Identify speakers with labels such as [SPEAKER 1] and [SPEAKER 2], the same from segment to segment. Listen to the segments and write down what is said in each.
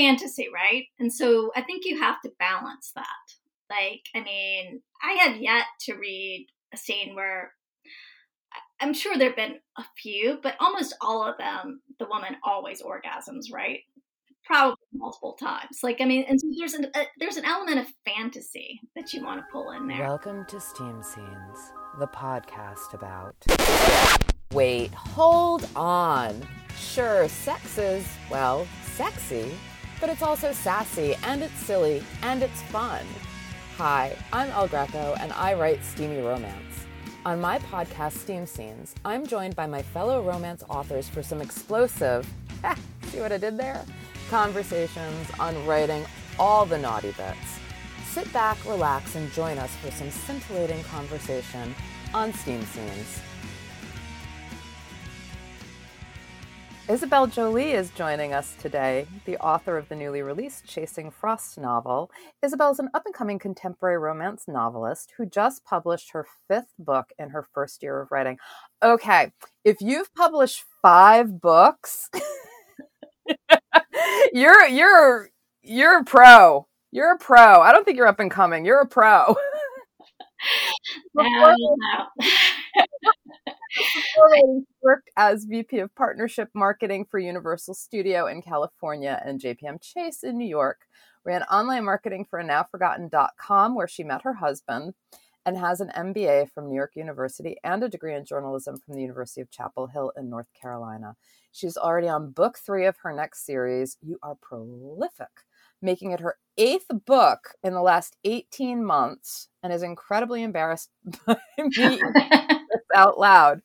[SPEAKER 1] fantasy, right? And so I think you have to balance that. Like, I mean, I have yet to read a scene where I'm sure there've been a few, but almost all of them, the woman always orgasms, right? Probably multiple times. Like, I mean, and so there's an a, there's an element of fantasy that you want to pull in there.
[SPEAKER 2] Welcome to Steam Scenes, the podcast about. Wait, hold on. Sure, sex is, well, sexy, but it's also sassy and it's silly and it's fun. Hi, I'm El Greco and I write steamy romance. On my podcast, Steam Scenes, I'm joined by my fellow romance authors for some explosive, see what I did there? Conversations on writing all the naughty bits. Sit back, relax, and join us for some scintillating conversation on Steam Scenes. Isabel Jolie is joining us today, the author of the newly released Chasing Frost novel. Isabel is an up and coming contemporary romance novelist who just published her fifth book in her first year of writing. Okay, if you've published five books, you're you're you're a pro. You're a pro. I don't think you're up and coming. You're a pro.
[SPEAKER 1] no, no.
[SPEAKER 2] worked as VP of Partnership Marketing for Universal Studio in California and JPM Chase in New York. Ran online marketing for a nowforgotten.com where she met her husband and has an MBA from New York University and a degree in journalism from the University of Chapel Hill in North Carolina. She's already on book three of her next series. You are prolific, making it her eighth book in the last 18 months and is incredibly embarrassed by me out loud.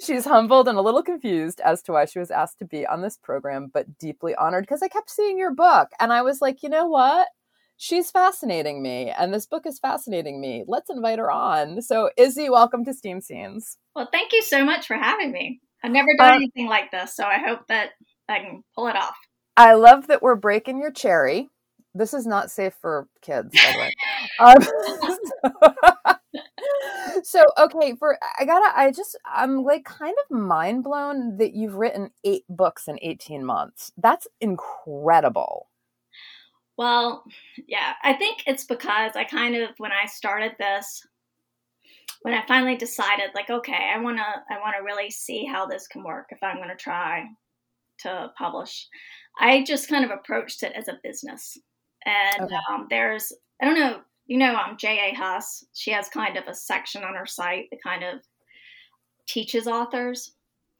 [SPEAKER 2] She's humbled and a little confused as to why she was asked to be on this program, but deeply honored because I kept seeing your book and I was like, you know what? She's fascinating me, and this book is fascinating me. Let's invite her on. So, Izzy, welcome to Steam Scenes.
[SPEAKER 1] Well, thank you so much for having me. I've never done um, anything like this, so I hope that I can pull it off.
[SPEAKER 2] I love that we're breaking your cherry. This is not safe for kids, by the way. Um, so okay for i gotta i just i'm like kind of mind blown that you've written eight books in 18 months. That's incredible.
[SPEAKER 1] Well yeah i think it's because i kind of when i started this when i finally decided like okay i want to i want to really see how this can work if i'm going to try to publish i just kind of approached it as a business. And okay. um, there's i don't know you know, um, J.A. Huss, she has kind of a section on her site that kind of teaches authors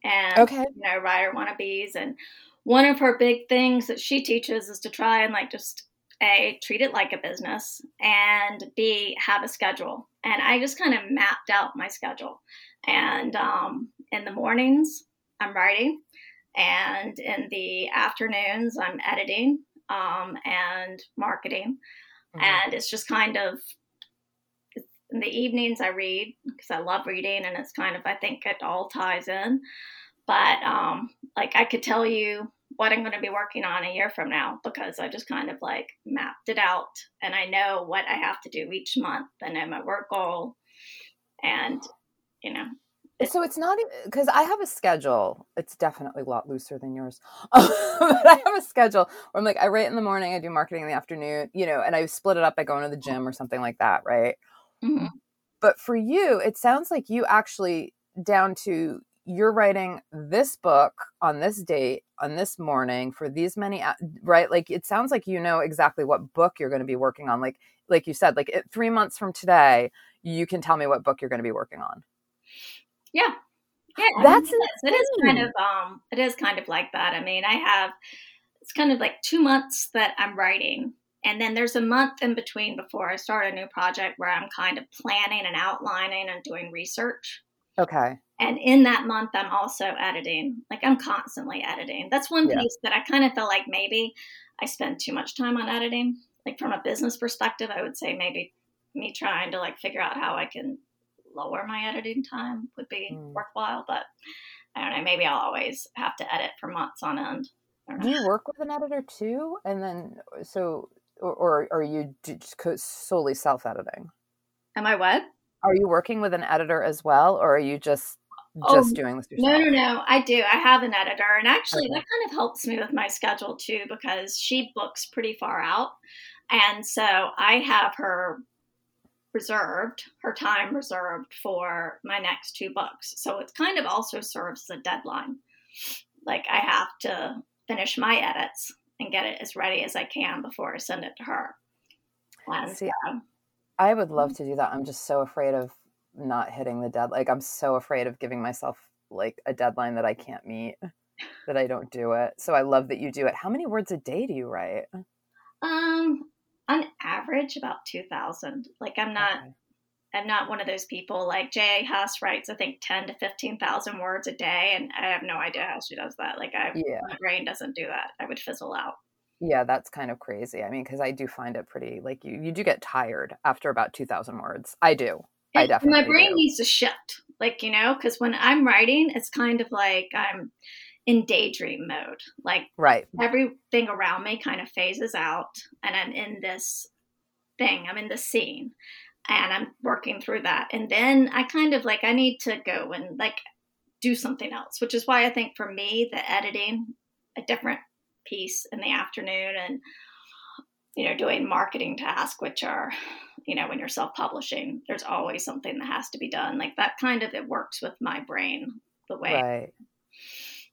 [SPEAKER 1] and, okay. you know, writer wannabes. And one of her big things that she teaches is to try and like just A, treat it like a business and B, have a schedule. And I just kind of mapped out my schedule. And um, in the mornings, I'm writing. And in the afternoons, I'm editing um, and marketing. Mm-hmm. And it's just kind of in the evenings I read because I love reading and it's kind of I think it all ties in. But um like I could tell you what I'm going to be working on a year from now because I just kind of like mapped it out and I know what I have to do each month. I know my work goal and you know
[SPEAKER 2] so it's not even because I have a schedule. It's definitely a lot looser than yours. but I have a schedule where I'm like, I write in the morning, I do marketing in the afternoon, you know, and I split it up by going to the gym or something like that, right? Mm-hmm. But for you, it sounds like you actually down to you're writing this book on this date on this morning for these many right like it sounds like you know exactly what book you're going to be working on like like you said like it, 3 months from today you can tell me what book you're going to be working on
[SPEAKER 1] yeah. Yeah,
[SPEAKER 2] that's
[SPEAKER 1] I mean, it, is, it is kind of um it is kind of like that. I mean, I have it's kind of like 2 months that I'm writing and then there's a month in between before I start a new project where I'm kind of planning and outlining and doing research.
[SPEAKER 2] Okay.
[SPEAKER 1] And in that month, I'm also editing. Like I'm constantly editing. That's one yeah. piece that I kind of feel like maybe I spend too much time on editing. Like from a business perspective, I would say maybe me trying to like figure out how I can lower my editing time would be mm. worthwhile. But I don't know. Maybe I'll always have to edit for months on end.
[SPEAKER 2] Do you work with an editor too? And then so, or, or are you just solely self editing?
[SPEAKER 1] Am I what?
[SPEAKER 2] Are you working with an editor as well, or are you just? oh, just doing this yourself?
[SPEAKER 1] No, no, no. I do. I have an editor, and actually, okay. that kind of helps me with my schedule too because she books pretty far out, and so I have her reserved, her time reserved for my next two books. So it kind of also serves as a deadline. Like I have to finish my edits and get it as ready as I can before I send it to her.
[SPEAKER 2] And, See, uh, I would love mm-hmm. to do that. I'm just so afraid of not hitting the deadline. Like I'm so afraid of giving myself like a deadline that I can't meet, that I don't do it. So I love that you do it. How many words a day do you write?
[SPEAKER 1] Um, on average about 2000 like i'm not okay. i'm not one of those people like j.a huss writes i think 10 to 15000 words a day and i have no idea how she does that. Like I, yeah. my brain doesn't do that. I would fizzle out.
[SPEAKER 2] Yeah that's kind of crazy. I mean because i do find it pretty like you you do get tired after about 2000 words. I do. I definitely
[SPEAKER 1] my brain
[SPEAKER 2] do.
[SPEAKER 1] needs to shift. Like you know because when i'm writing it's kind of like i'm in daydream mode. Like
[SPEAKER 2] right.
[SPEAKER 1] everything around me kind of phases out and I'm in this thing. I'm in the scene and I'm working through that. And then I kind of like I need to go and like do something else, which is why I think for me the editing a different piece in the afternoon and you know doing marketing tasks which are you know when you're self-publishing there's always something that has to be done like that kind of it works with my brain the way
[SPEAKER 2] right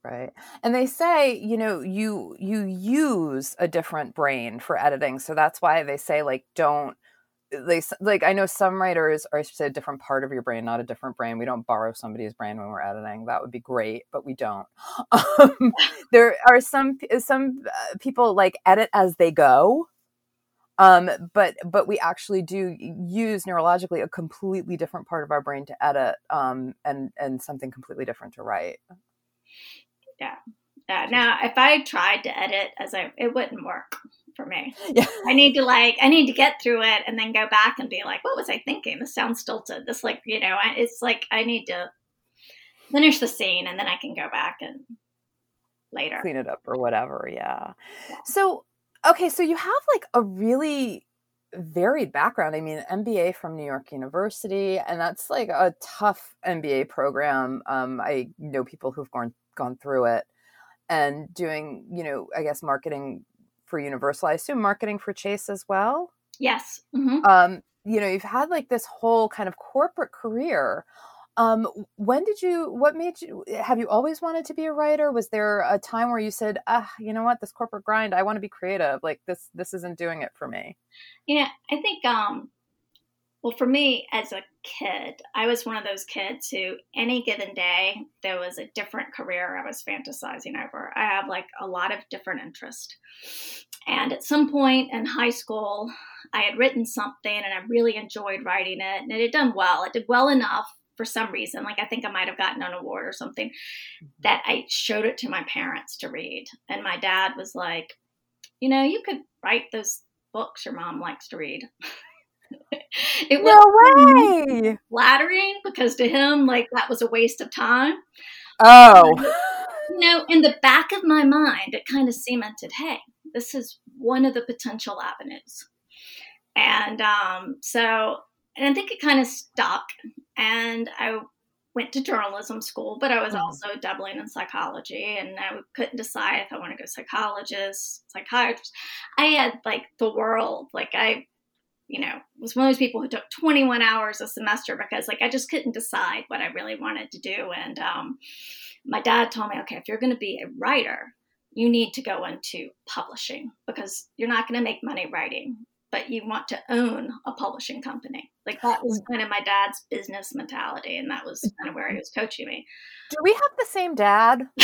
[SPEAKER 2] right? And they say you know you you use a different brain for editing so that's why they say like don't they like i know some writers are say a different part of your brain not a different brain. We don't borrow somebody's brain when we're editing. That would be great but we don't. Um, there are some some uh, people like edit as they go um, but but we actually do use neurologically a completely different part of our brain to edit um, and and something completely different to write
[SPEAKER 1] yeah. Yeah. Now, if I tried to edit as I, it wouldn't work for me. Yeah. I need to like, I need to get through it and then go back and be like, what was I thinking? This sounds stilted. This like, you know, it's like I need to finish the scene and then I can go back and later
[SPEAKER 2] clean it up or whatever. Yeah. yeah. So, okay, so you have like a really varied background. I mean, MBA from New York University, and that's like a tough MBA program. Um, I know people who've gone gone through it and doing, you know, I guess marketing for Universal. I assume marketing for Chase as well.
[SPEAKER 1] Yes. Mm-hmm.
[SPEAKER 2] Um, you know, you've had like this whole kind of corporate career. Um, when did you? What made you? Have you always wanted to be a writer? Was there a time where you said, "Ah, you know what? This corporate grind. I want to be creative. Like this. This isn't doing it for me."
[SPEAKER 1] Yeah, I think um, well, for me as a kid, I was one of those kids who, any given day, there was a different career I was fantasizing over. I have like a lot of different interests. And at some point in high school, I had written something and I really enjoyed writing it, and it had done well. It did well enough for some reason. Like I think I might have gotten an award or something mm-hmm. that I showed it to my parents to read. And my dad was like, You know, you could write those books your mom likes to read.
[SPEAKER 2] it was no way
[SPEAKER 1] flattering because to him, like that was a waste of time.
[SPEAKER 2] Oh,
[SPEAKER 1] you know, in the back of my mind, it kind of cemented, hey, this is one of the potential avenues. And um, so, and I think it kind of stuck. And I went to journalism school, but I was mm-hmm. also doubling in psychology, and I couldn't decide if I want to go psychologist, psychiatrist. I had like the world, like I you know, was one of those people who took 21 hours a semester because like I just couldn't decide what I really wanted to do. And um, my dad told me, okay, if you're going to be a writer, you need to go into publishing because you're not going to make money writing, but you want to own a publishing company. Like that was kind of my dad's business mentality, and that was kind of where he was coaching me.
[SPEAKER 2] Do we have the same dad?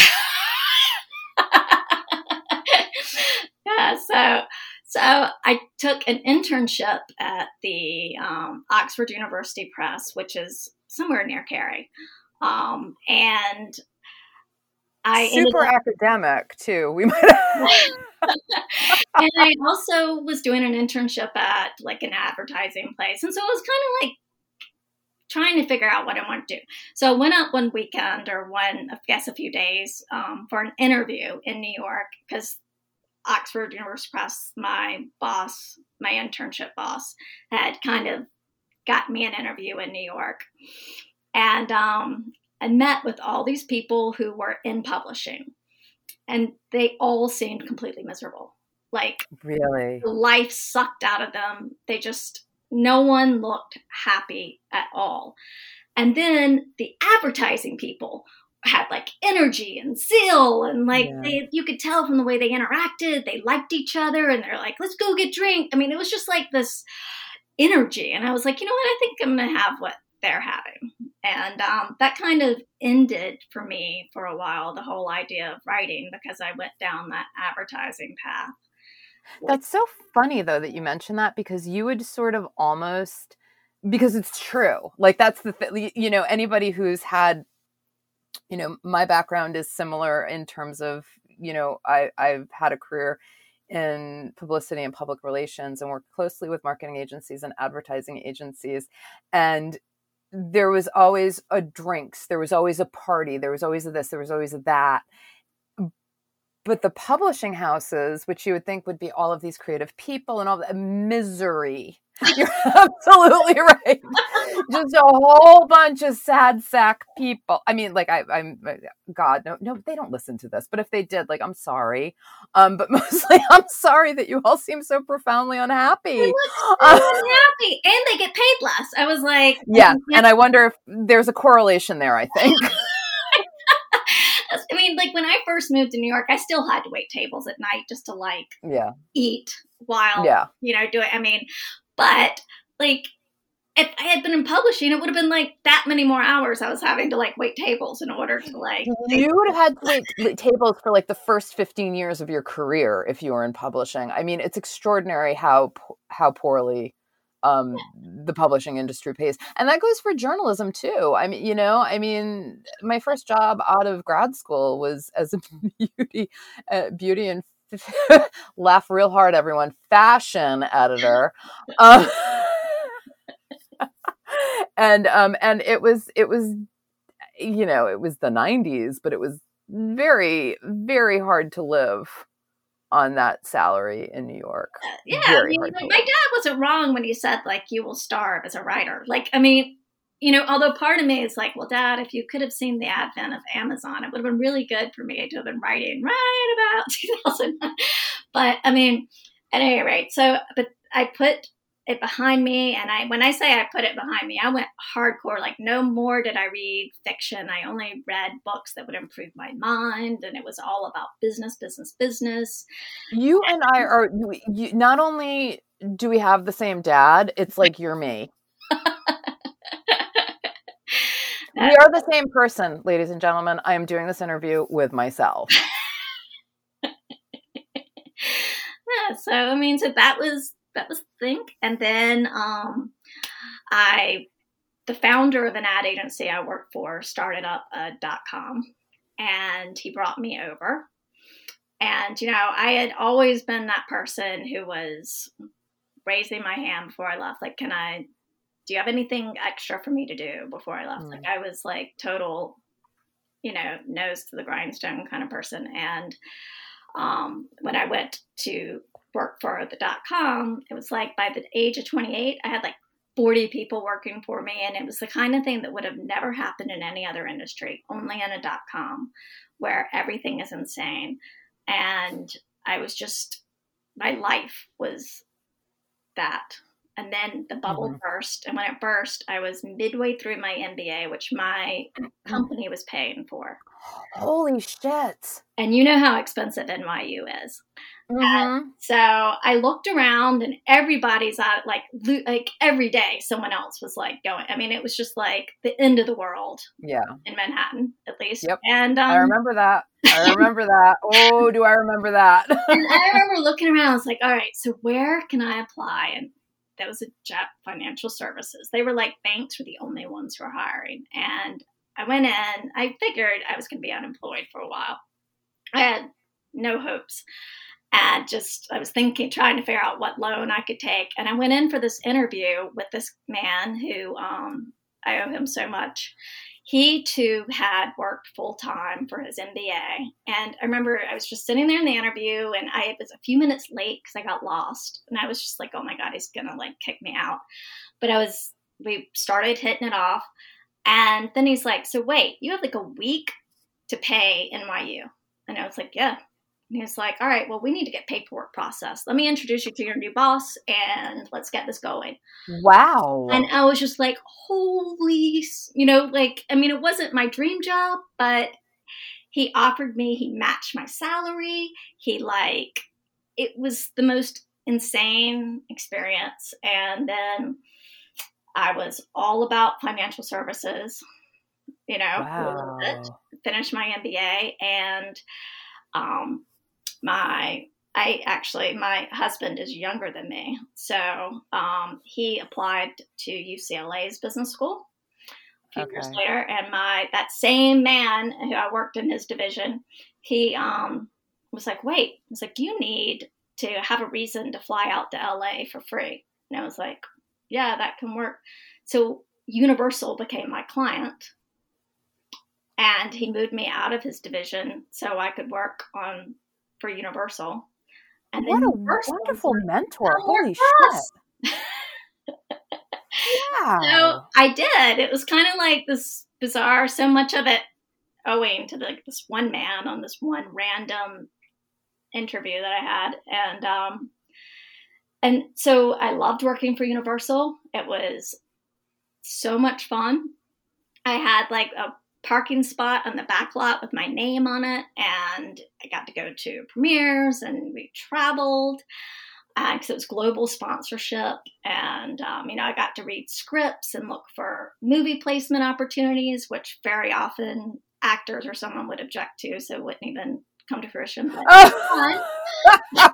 [SPEAKER 1] yeah. So so I took an internship at the um, Oxford University Press, which is somewhere near Cary, um, and I
[SPEAKER 2] super up, academic too. We might.
[SPEAKER 1] and I also was doing an internship at like an advertising place, and so it was kind of like trying to figure out what I want to do. So I went out one weekend or one, I guess, a few days um, for an interview in New York because Oxford University Press, my boss, my internship boss, had kind of got me an interview in New York. And um, and met with all these people who were in publishing, and they all seemed completely miserable. Like,
[SPEAKER 2] really,
[SPEAKER 1] life sucked out of them. They just, no one looked happy at all. And then the advertising people had like energy and zeal and like yeah. they you could tell from the way they interacted they liked each other and they're like let's go get drink. I mean it was just like this energy and i was like you know what? I think i'm gonna have what they're having. And um, that kind of ended for me for a while the whole idea of writing because i went down that advertising path.
[SPEAKER 2] That's so funny though that you mentioned that because you would sort of almost because it's true like that's the th- you know anybody who's had you know my background is similar in terms of you know I, i've had a career in publicity and public relations and work closely with marketing agencies and advertising agencies and there was always a drinks there was always a party there was always a this there was always a that but the publishing houses which you would think would be all of these creative people and all the misery you're absolutely right. Just a whole bunch of sad sack people. I mean, like I, I'm uh, God, no, no, they don't listen to this. But if they did, like, I'm sorry. Um, but mostly, I'm sorry that you all seem so profoundly unhappy.
[SPEAKER 1] So unhappy, and they get paid less. I was like,
[SPEAKER 2] yeah, and I wonder if there's a correlation there. I think.
[SPEAKER 1] Like when I first moved to New York, I still had to wait tables at night just to like
[SPEAKER 2] yeah
[SPEAKER 1] eat while
[SPEAKER 2] yeah
[SPEAKER 1] you know do it. I mean, but like if I had been in publishing, it would have been like that many more hours I was having to like wait tables in order to like.
[SPEAKER 2] You would have had to wait tables for like the first fifteen years of your career if you were in publishing. I mean, it's extraordinary how how poorly um, the publishing industry pays, and that goes for journalism too. I mean, you know, I mean, my first job out of grad school was as a beauty, uh, beauty and laugh real hard, everyone. Fashion editor. Um, and um and it was it was you know, it was the 90s, but it was very very hard to live on that salary in New York.
[SPEAKER 1] Uh, yeah, I mean, my dad wasn't wrong when he said like you will starve as a writer. Like I mean, you know, although part of me is like, well, Dad, if you could have seen the advent of Amazon, it would have been really good for me to have been writing right about 2000. but I mean, at any rate, so but I put it behind me, and I when I say I put it behind me, I went hardcore. Like, no more did I read fiction. I only read books that would improve my mind, and it was all about business, business, business.
[SPEAKER 2] You and I are you, not only do we have the same dad, it's like you're me. we are the same person, ladies and gentlemen. I am doing this interview with myself.
[SPEAKER 1] yeah, so I mean, so that was that was think, and then um, I, the founder of an ad agency I worked for, started up a dot com, and he brought me over. And you know, I had always been that person who was raising my hand before I left. Like, can I do you have anything extra for me to do before I left? Mm. Like I was like total, you know, nose to the grindstone kind of person. And um, when I went to work for the dot com, it was like by the age of 28, I had like 40 people working for me. And it was the kind of thing that would have never happened in any other industry, only in a dot com where everything is insane. And I was just, my life was that and then the bubble mm-hmm. burst. And when it burst, I was midway through my MBA, which my mm. company was paying for.
[SPEAKER 2] Holy shit.
[SPEAKER 1] And you know how expensive NYU is. Mm-hmm. So I looked around and everybody's out like like every day someone else was like going. I mean, it was just like the end of the world.
[SPEAKER 2] Yeah.
[SPEAKER 1] In Manhattan, at least.
[SPEAKER 2] Yep.
[SPEAKER 1] And um,
[SPEAKER 2] I remember that. I remember that. Oh, do I remember that?
[SPEAKER 1] and I remember looking around. I was like, all right, so where can I apply? And that was a Jet Financial Services. They were like banks were the only ones who were hiring. And I went in, I figured I was going to be unemployed for a while. I had no hopes. And just, I was thinking, trying to figure out what loan I could take. And I went in for this interview with this man who um, I owe him so much he too had worked full time for his MBA. And I remember I was just sitting there in the interview and I was a few minutes late because I got lost. And I was just like, oh my God, he's going to like kick me out. But I was, we started hitting it off. And then he's like, So wait, you have like a week to pay NYU. And I was like, Yeah. And he was like, All right, well, we need to get paperwork processed. Let me introduce you to your new boss and let's get this going.
[SPEAKER 2] Wow.
[SPEAKER 1] And I was just like, Holy, you know, like, I mean, it wasn't my dream job, but he offered me, he matched my salary. He, like, it was the most insane experience. And then I was all about financial services, you know,
[SPEAKER 2] wow.
[SPEAKER 1] finished my MBA and um, my I actually my husband is younger than me, so um, he applied to UCLA's business school a few okay. years later, and my that same man who I worked in his division, he um, was like, "Wait," he's like, "You need to have a reason to fly out to LA for free," and I was like, "Yeah, that can work." So Universal became my client, and he moved me out of his division so I could work on for Universal.
[SPEAKER 2] And what a Universal wonderful mentor! Holy shit!
[SPEAKER 1] yeah. So I did. It was kind of like this bizarre. So much of it owing to like this one man on this one random interview that I had, and um, and so I loved working for Universal. It was so much fun. I had like a parking spot on the back lot with my name on it. And I got to go to premieres and we traveled because uh, it was global sponsorship. And, um, you know, I got to read scripts and look for movie placement opportunities, which very often actors or someone would object to. So wouldn't even come to fruition. Oh.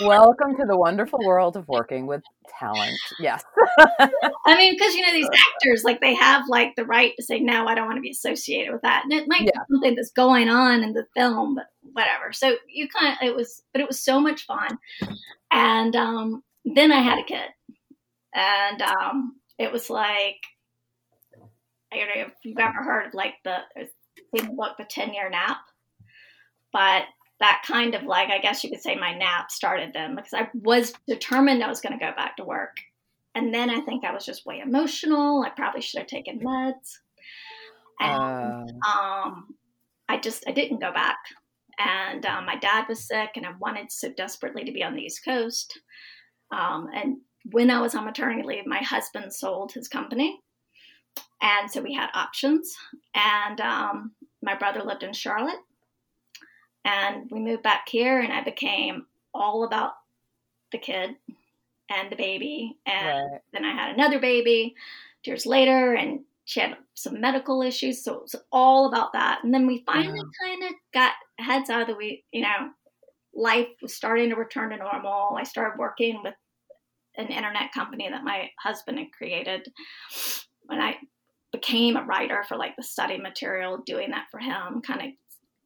[SPEAKER 2] Welcome to the wonderful world of working with talent. Yes.
[SPEAKER 1] I mean, because you know these actors, like they have like the right to say no, I don't want to be associated with that, and it might yeah. be something that's going on in the film, but whatever. So you kind of it was, but it was so much fun, and um, then I had a kid, and um, it was like I don't know if you've ever heard of like the the book, the ten year nap but that kind of like, I guess you could say my nap started then because I was determined I was going to go back to work. And then I think I was just way emotional. I probably should have taken meds. And uh... um, I just, I didn't go back. And um, my dad was sick and I wanted so desperately to be on the East Coast. Um, and when I was on maternity leave, my husband sold his company. And so we had options. And um, my brother lived in Charlotte and we moved back here, and I became all about the kid and the baby. And right. then I had another baby years later, and she had some medical issues. So it was all about that. And then we finally mm. yeah. kind of got heads out of the way, you know, life was starting to return to normal. I started working with an internet company that my husband had created when I became a writer for like the study material, doing that for him, kind of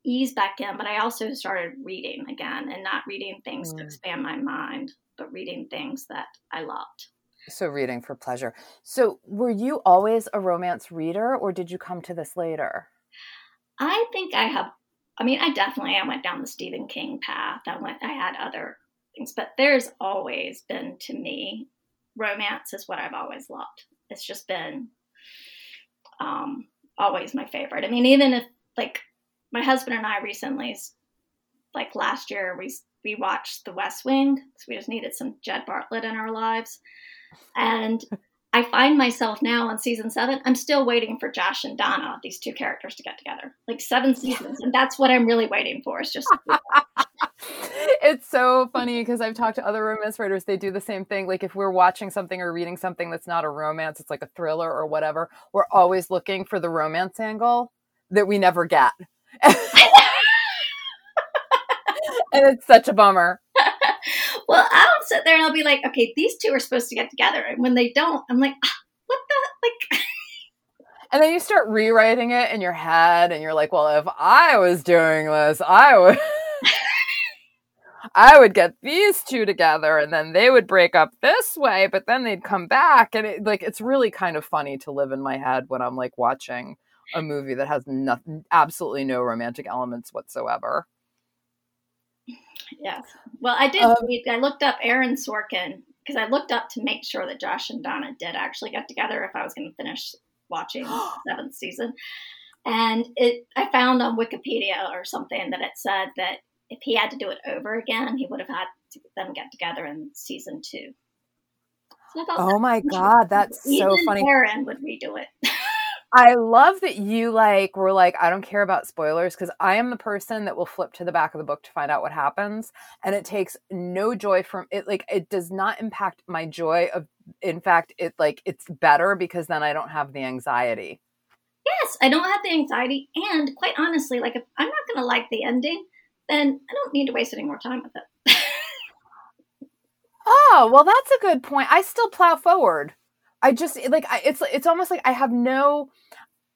[SPEAKER 1] ease back in, but I also started reading again and not reading things mm. to expand my mind, but reading things that I loved.
[SPEAKER 2] So, reading for pleasure. So, were you always a romance reader or did you come to this later?
[SPEAKER 1] I think I have, I mean, I definitely, I went down the Stephen King path. I went, I had other things, but there's always been to me, romance is what I've always loved. It's just been um, always my favorite. I mean, even if like my husband and I recently, like last year, we we watched The West Wing because we just needed some Jed Bartlet in our lives, and I find myself now on season seven. I'm still waiting for Josh and Donna, these two characters, to get together. Like seven seasons, and that's what I'm really waiting for. Is just.
[SPEAKER 2] it's so funny because I've talked to other romance writers. They do the same thing. Like if we're watching something or reading something that's not a romance, it's like a thriller or whatever. We're always looking for the romance angle that we never get. And it's such a bummer.
[SPEAKER 1] well, I'll sit there and I'll be like, okay, these two are supposed to get together. And when they don't, I'm like, ah, what the like
[SPEAKER 2] And then you start rewriting it in your head and you're like, well, if I was doing this, I would I would get these two together and then they would break up this way, but then they'd come back and it like it's really kind of funny to live in my head when I'm like watching a movie that has nothing, absolutely no romantic elements whatsoever.
[SPEAKER 1] Yes. Well, I did. Um, I looked up Aaron Sorkin because I looked up to make sure that Josh and Donna did actually get together if I was going to finish watching seventh season. And it, I found on Wikipedia or something that it said that if he had to do it over again, he would have had to, them get together in season two.
[SPEAKER 2] So oh my god, that's so funny.
[SPEAKER 1] Aaron would redo it.
[SPEAKER 2] I love that you like were like, I don't care about spoilers because I am the person that will flip to the back of the book to find out what happens. And it takes no joy from it. Like, it does not impact my joy of, in fact, it like, it's better because then I don't have the anxiety.
[SPEAKER 1] Yes, I don't have the anxiety. And quite honestly, like, if I'm not going to like the ending, then I don't need to waste any more time with it.
[SPEAKER 2] oh, well, that's a good point. I still plow forward. I just like I, it's it's almost like I have no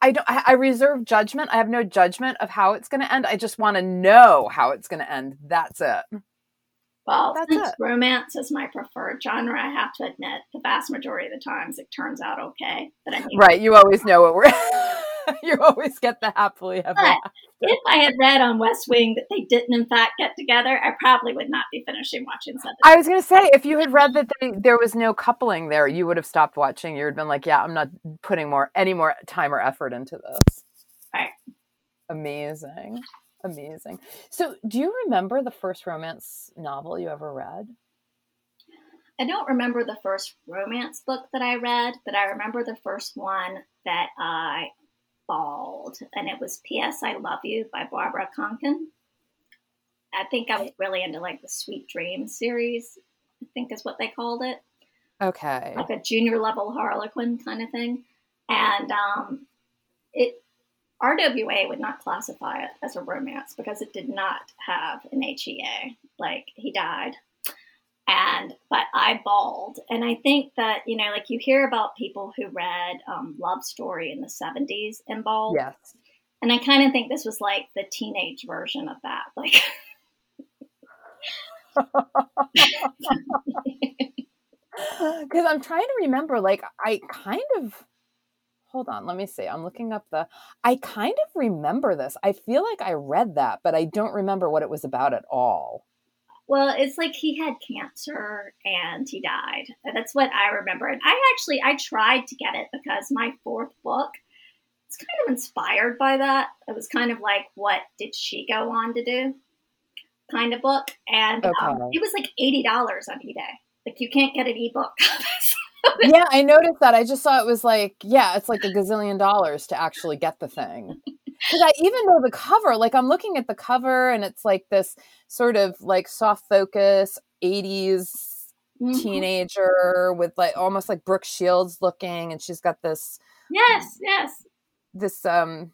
[SPEAKER 2] I don't I, I reserve judgment. I have no judgment of how it's going to end. I just want to know how it's going to end. That's it.
[SPEAKER 1] Well, That's since it. romance is my preferred genre, I have to admit the vast majority of the times it turns out okay.
[SPEAKER 2] But I mean, right, you always know what we're. you always get the happily ever after.
[SPEAKER 1] If I had read on West Wing that they didn't, in fact, get together, I probably would not be finishing watching Seven.
[SPEAKER 2] I was going to say, if you had read that they, there was no coupling there, you would have stopped watching. You would have been like, "Yeah, I'm not putting more any more time or effort into this."
[SPEAKER 1] Right.
[SPEAKER 2] Amazing, amazing. So, do you remember the first romance novel you ever read?
[SPEAKER 1] I don't remember the first romance book that I read, but I remember the first one that I bawled, and it was P.S. I Love You by Barbara Conklin. I think I was really into like the Sweet Dreams series, I think is what they called it.
[SPEAKER 2] Okay.
[SPEAKER 1] Like a junior level Harlequin kind of thing. And um, it RWA would not classify it as a romance because it did not have an HEA. Like he died and but I bawled, and I think that you know, like you hear about people who read um, Love Story in the '70s and bawled.
[SPEAKER 2] Yes,
[SPEAKER 1] and I kind of think this was like the teenage version of that, like.
[SPEAKER 2] Because I'm trying to remember, like I kind of hold on let me see i'm looking up the i kind of remember this i feel like i read that but i don't remember what it was about at all
[SPEAKER 1] well, it's like he had cancer and he died. That's what I remember. And I actually I tried to get it because my fourth book it's kind of inspired by that. It was kind of like what did she go on to do? Kind of book. And um, okay. um, it was like eighty dollars on eBay. Like you can't get an ebook.
[SPEAKER 2] yeah, I noticed that. I just saw it was like, yeah, it's like a gazillion dollars to actually get the thing. Because I even know the cover. Like I'm looking at the cover, and it's like this sort of like soft focus '80s mm-hmm. teenager with like almost like Brooke Shields looking, and she's got this.
[SPEAKER 1] Yes, yes.
[SPEAKER 2] This um,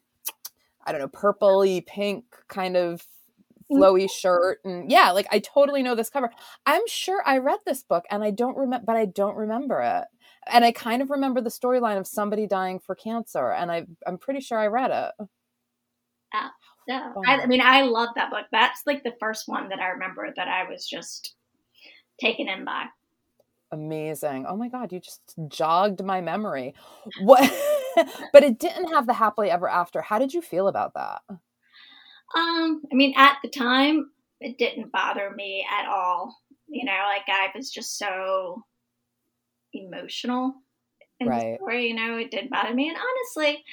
[SPEAKER 2] I don't know, purpley pink kind of flowy mm-hmm. shirt and yeah like i totally know this cover i'm sure i read this book and i don't remember but i don't remember it and i kind of remember the storyline of somebody dying for cancer and i i'm pretty sure i read it
[SPEAKER 1] yeah. I, I mean, I love that book. That's like the first one that I remember that I was just taken in by.
[SPEAKER 2] Amazing. Oh my God, you just jogged my memory. What but it didn't have the happily ever after. How did you feel about that?
[SPEAKER 1] Um, I mean, at the time, it didn't bother me at all. You know, like I was just so emotional in right. the story, you know, it didn't bother me. And honestly,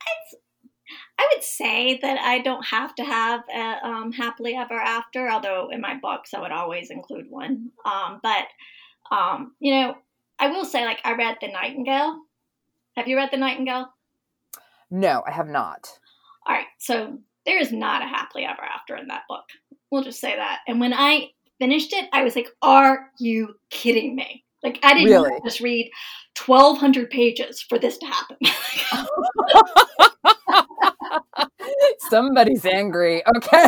[SPEAKER 1] it's I would say that I don't have to have a um, happily ever after, although in my books I would always include one. Um, but um, you know, I will say, like I read The Nightingale. Have you read The Nightingale?
[SPEAKER 2] No, I have not.
[SPEAKER 1] All right, so there is not a happily ever after in that book. We'll just say that. And when I finished it, I was like, "Are you kidding me?" Like I didn't really? just read twelve hundred pages for this to happen.
[SPEAKER 2] Somebody's angry. Okay.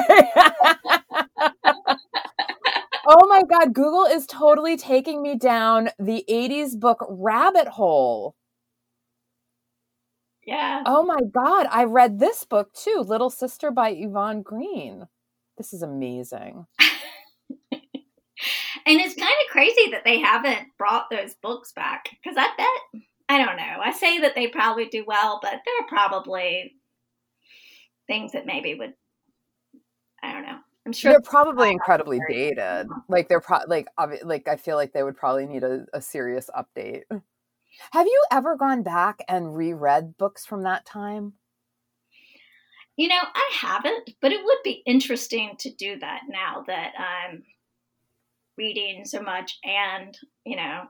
[SPEAKER 2] oh my God. Google is totally taking me down the 80s book rabbit hole.
[SPEAKER 1] Yeah.
[SPEAKER 2] Oh my God. I read this book too Little Sister by Yvonne Greene. This is amazing.
[SPEAKER 1] and it's kind of crazy that they haven't brought those books back because I bet, I don't know, I say that they probably do well, but they're probably things that maybe would I don't know. I'm sure
[SPEAKER 2] they're probably incredibly dated. Like they're pro- like obvi- like I feel like they would probably need a, a serious update. Have you ever gone back and reread books from that time?
[SPEAKER 1] You know, I haven't, but it would be interesting to do that now that I'm reading so much and, you know,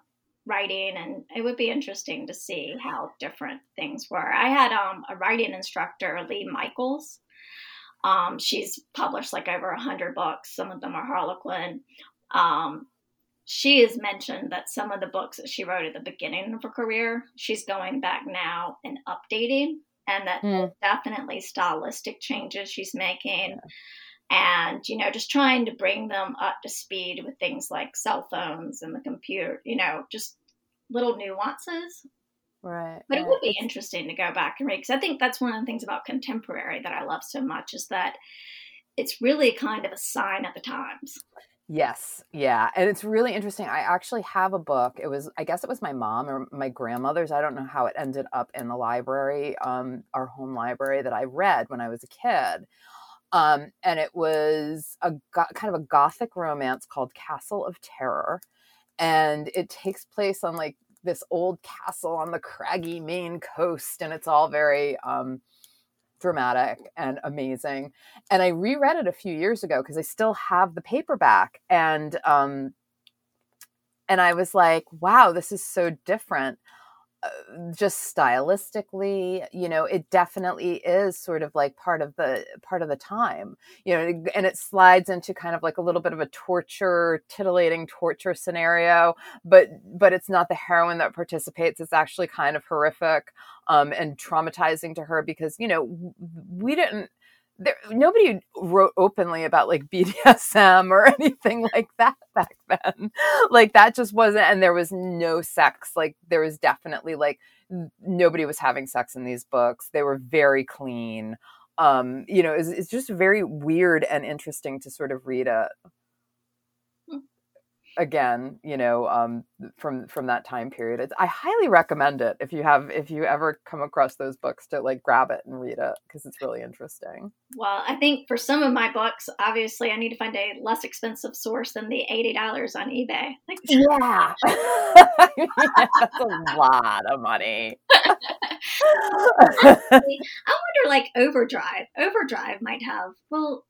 [SPEAKER 1] writing and it would be interesting to see how different things were. I had um, a writing instructor, Leigh Michaels. Um, she's published like over a hundred books. Some of them are Harlequin. Um, she has mentioned that some of the books that she wrote at the beginning of her career, she's going back now and updating, and that mm. definitely stylistic changes she's making. Yeah and you know just trying to bring them up to speed with things like cell phones and the computer you know just little nuances
[SPEAKER 2] right
[SPEAKER 1] but it would be interesting to go back and read because i think that's one of the things about contemporary that i love so much is that it's really kind of a sign of the times
[SPEAKER 2] Yes, yeah. And it's really interesting. I actually have a book. It was, I guess it was my mom or my grandmother's. I don't know how it ended up in the library, um, our home library that I read when I was a kid. Um, and it was a go- kind of a gothic romance called Castle of Terror. And it takes place on like this old castle on the craggy Maine coast. And it's all very um, dramatic and amazing. And I reread it a few years ago because I still have the paperback. And um, and I was like, wow, this is so different just stylistically you know it definitely is sort of like part of the part of the time you know and it slides into kind of like a little bit of a torture titillating torture scenario but but it's not the heroine that participates it's actually kind of horrific um, and traumatizing to her because you know we didn't there, nobody wrote openly about like BDSM or anything like that back then. Like that just wasn't, and there was no sex. Like there was definitely like nobody was having sex in these books. They were very clean. Um, you know, it's, it's just very weird and interesting to sort of read a again you know um, from from that time period it's, i highly recommend it if you have if you ever come across those books to like grab it and read it because it's really interesting.
[SPEAKER 1] Well i think for some of my books obviously i need to find a less expensive source than the $80 on ebay.
[SPEAKER 2] Like, yeah. That's a lot of money.
[SPEAKER 1] I wonder like overdrive overdrive might have well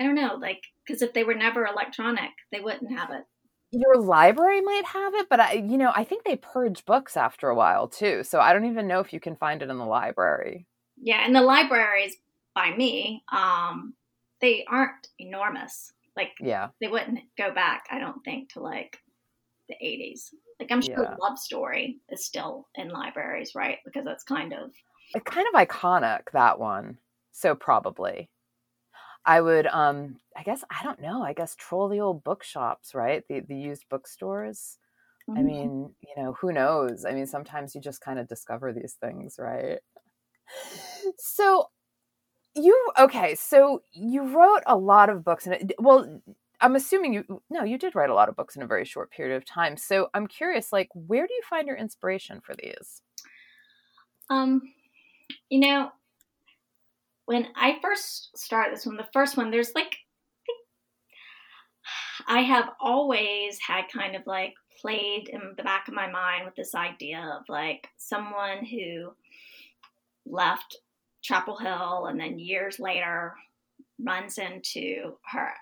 [SPEAKER 1] i don't know like because if they were never electronic they wouldn't have it
[SPEAKER 2] your library might have it, but I, you know, I think they purge books after a while too. So I don't even know if you can find it in the library.
[SPEAKER 1] Yeah, and the libraries by me, um, they aren't enormous. Like,
[SPEAKER 2] yeah,
[SPEAKER 1] they wouldn't go back. I don't think to like the '80s. Like, I'm sure yeah. Love Story is still in libraries, right? Because that's kind of
[SPEAKER 2] it's kind of iconic that one. So probably. I would, um, I guess, I don't know. I guess troll the old bookshops, right? The the used bookstores. Mm-hmm. I mean, you know, who knows? I mean, sometimes you just kind of discover these things, right? So, you okay? So you wrote a lot of books, and well, I'm assuming you no, you did write a lot of books in a very short period of time. So I'm curious, like, where do you find your inspiration for these?
[SPEAKER 1] Um, you know, when I first started this one, the first one, there's like, I have always had kind of like played in the back of my mind with this idea of like someone who left Chapel Hill and then years later runs into her,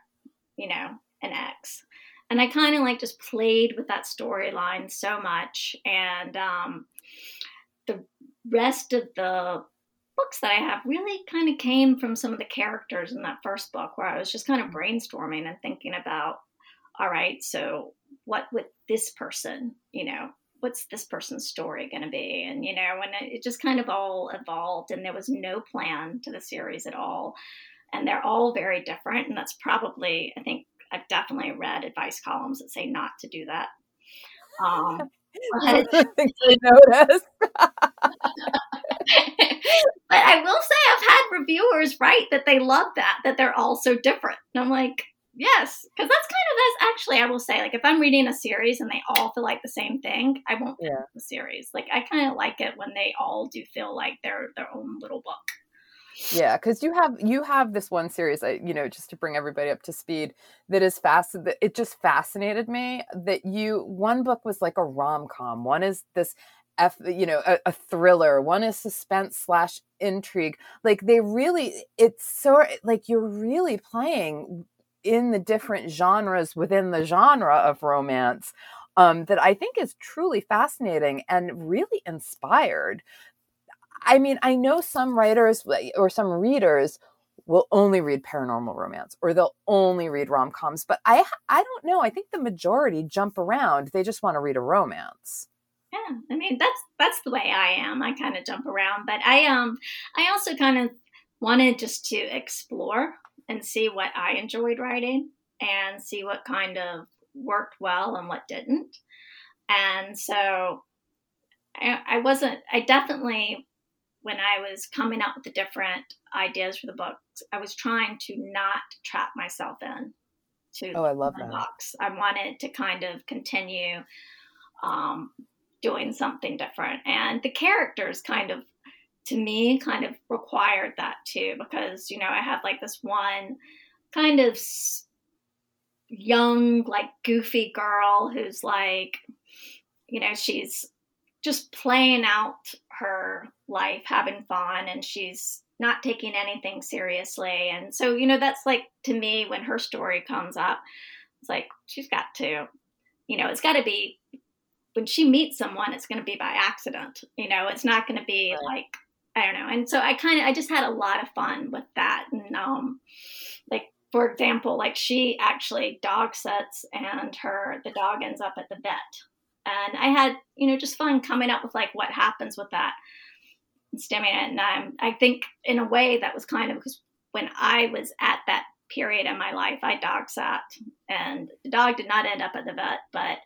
[SPEAKER 1] you know, an ex. And I kind of like just played with that storyline so much. And um, the rest of the books that I have really kind of came from some of the characters in that first book where I was just kind of brainstorming and thinking about, all right, so what would this person, you know, what's this person's story going to be? And, you know, and it just kind of all evolved and there was no plan to the series at all. And they're all very different. And that's probably, I think I've definitely read advice columns that say not to do that. Um, I noticed. but I will say I've had reviewers write that they love that, that they're all so different. And I'm like, yes, because that's kind of as actually I will say, like if I'm reading a series and they all feel like the same thing, I won't yeah. the series. Like I kind of like it when they all do feel like they're their own little book.
[SPEAKER 2] Yeah, because you have you have this one series, uh, you know, just to bring everybody up to speed, that is fast. That it just fascinated me that you one book was like a rom com, one is this F, you know, a, a thriller. One is suspense slash intrigue. Like they really, it's so like you're really playing in the different genres within the genre of romance um, that I think is truly fascinating and really inspired. I mean, I know some writers or some readers will only read paranormal romance or they'll only read rom-coms, but I I don't know. I think the majority jump around. They just want to read a romance.
[SPEAKER 1] Yeah, I mean that's that's the way I am. I kind of jump around, but I um I also kind of wanted just to explore and see what I enjoyed writing and see what kind of worked well and what didn't. And so I, I wasn't. I definitely when I was coming up with the different ideas for the books, I was trying to not trap myself in to
[SPEAKER 2] oh, I love that.
[SPEAKER 1] box. I wanted to kind of continue um, doing something different. And the characters kind of, to me, kind of required that too, because, you know, I have like this one kind of young, like goofy girl who's like, you know, she's just playing out her life, having fun, and she's not taking anything seriously. And so, you know, that's like to me when her story comes up, it's like she's got to, you know, it's got to be when she meets someone, it's going to be by accident. You know, it's not going to be right. like I don't know. And so I kind of I just had a lot of fun with that. And um, like for example, like she actually dog sits, and her the dog ends up at the vet. And I had you know just fun coming up with like what happens with that and stemming it. And um, I think in a way that was kind of because when I was at that period in my life, I dog sat, and the dog did not end up at the vet, but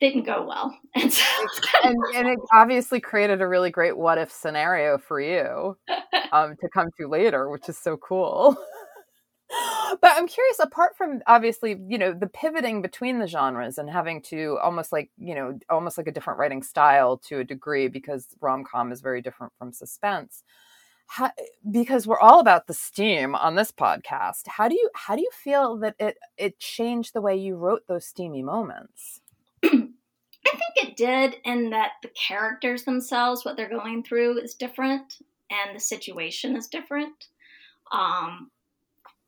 [SPEAKER 1] didn't go well. And, so,
[SPEAKER 2] and, and, it obviously created a really great what if scenario for you um, to come to later, which is so cool. but I'm curious, apart from obviously, you know, the pivoting between the genres and having to almost like, you know, almost like a different writing style to a degree because rom com is very different from suspense. How, because we're all about the steam on this podcast. How do you how do you feel that it it changed the way you wrote those steamy moments?
[SPEAKER 1] I think it did, in that the characters themselves, what they're going through, is different, and the situation is different. Um,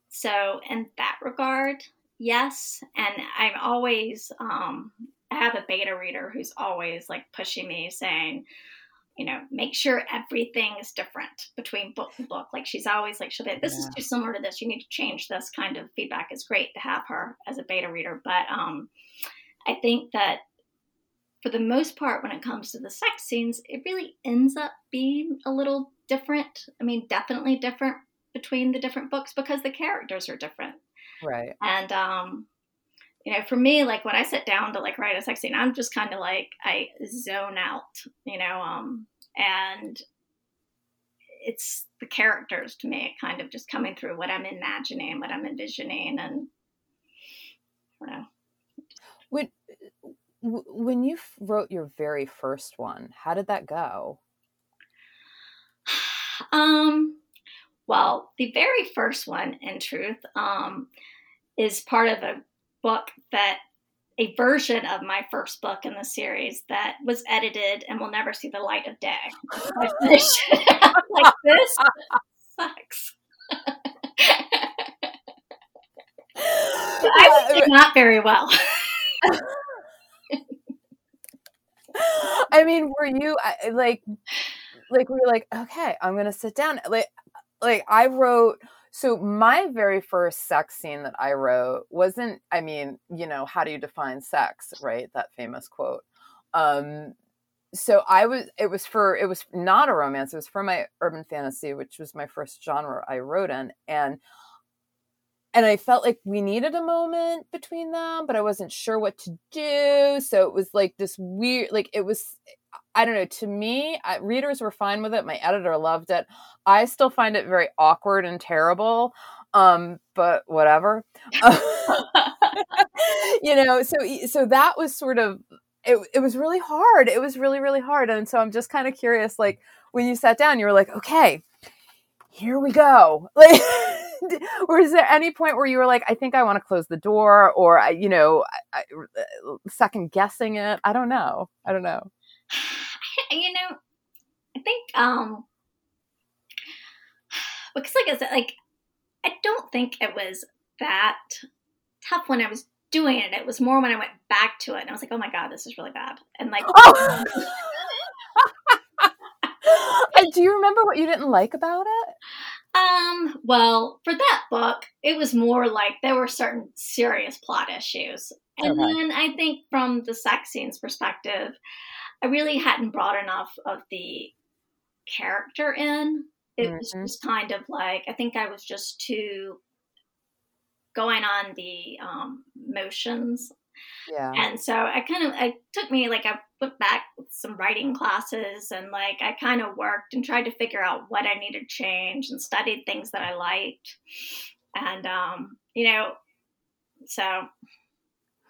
[SPEAKER 1] so, in that regard, yes. And I'm always, um, I have a beta reader who's always like pushing me, saying, you know, make sure everything is different between book and book. Like she's always like, she'll be, this yeah. is too similar to this. You need to change this kind of feedback. Is great to have her as a beta reader, but um, I think that for the most part, when it comes to the sex scenes, it really ends up being a little different. I mean, definitely different between the different books because the characters are different.
[SPEAKER 2] Right.
[SPEAKER 1] And, um, you know, for me, like when I sit down to like write a sex scene, I'm just kind of like, I zone out, you know, um, and it's the characters to me, kind of just coming through what I'm imagining, what I'm envisioning, and I don't know.
[SPEAKER 2] When when you wrote your very first one, how did that go?
[SPEAKER 1] Um, well, the very first one, in truth, um, is part of a book that a version of my first book in the series that was edited and will never see the light of day. like this sucks. I did not very well.
[SPEAKER 2] I mean, were you like, like we were like, okay, I'm gonna sit down. Like, like I wrote. So my very first sex scene that I wrote wasn't. I mean, you know, how do you define sex? Right, that famous quote. Um, so I was. It was for. It was not a romance. It was for my urban fantasy, which was my first genre I wrote in, and and I felt like we needed a moment between them, but I wasn't sure what to do. So it was like this weird, like it was, I don't know. To me, I, readers were fine with it. My editor loved it. I still find it very awkward and terrible, um, but whatever. you know, so so that was sort of it. It was really hard. It was really really hard, and so I'm just kind of curious. Like when you sat down, you were like, okay, here we go. Like or is there any point where you were like, I think I want to close the door, or you know, I, I, uh, second guessing it? I don't know. I don't know.
[SPEAKER 1] you know, I think um because like I said, like I don't think it was that tough when I was doing it. It was more when I went back to it and I was like, oh my god, this is really bad. And like, oh.
[SPEAKER 2] do you remember what you didn't like about it?
[SPEAKER 1] Um, well, for that book, it was more like there were certain serious plot issues. And okay. then I think from the sex scenes perspective, I really hadn't brought enough of the character in. It mm-hmm. was just kind of like I think I was just too going on the um, motions. Yeah. And so I kind of it took me like I went back with some writing classes and like I kind of worked and tried to figure out what I needed to change and studied things that I liked. And um, you know, so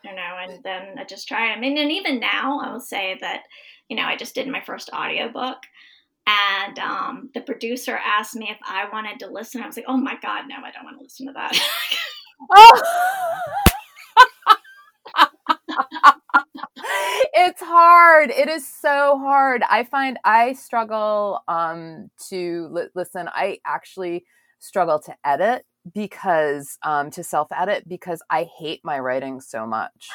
[SPEAKER 1] you know, and then I just tried. I mean, and even now I will say that, you know, I just did my first audiobook and um, the producer asked me if I wanted to listen. I was like, oh my God, no, I don't want to listen to that. oh.
[SPEAKER 2] it's hard. It is so hard. I find I struggle um, to li- listen. I actually struggle to edit because um, to self edit because I hate my writing so much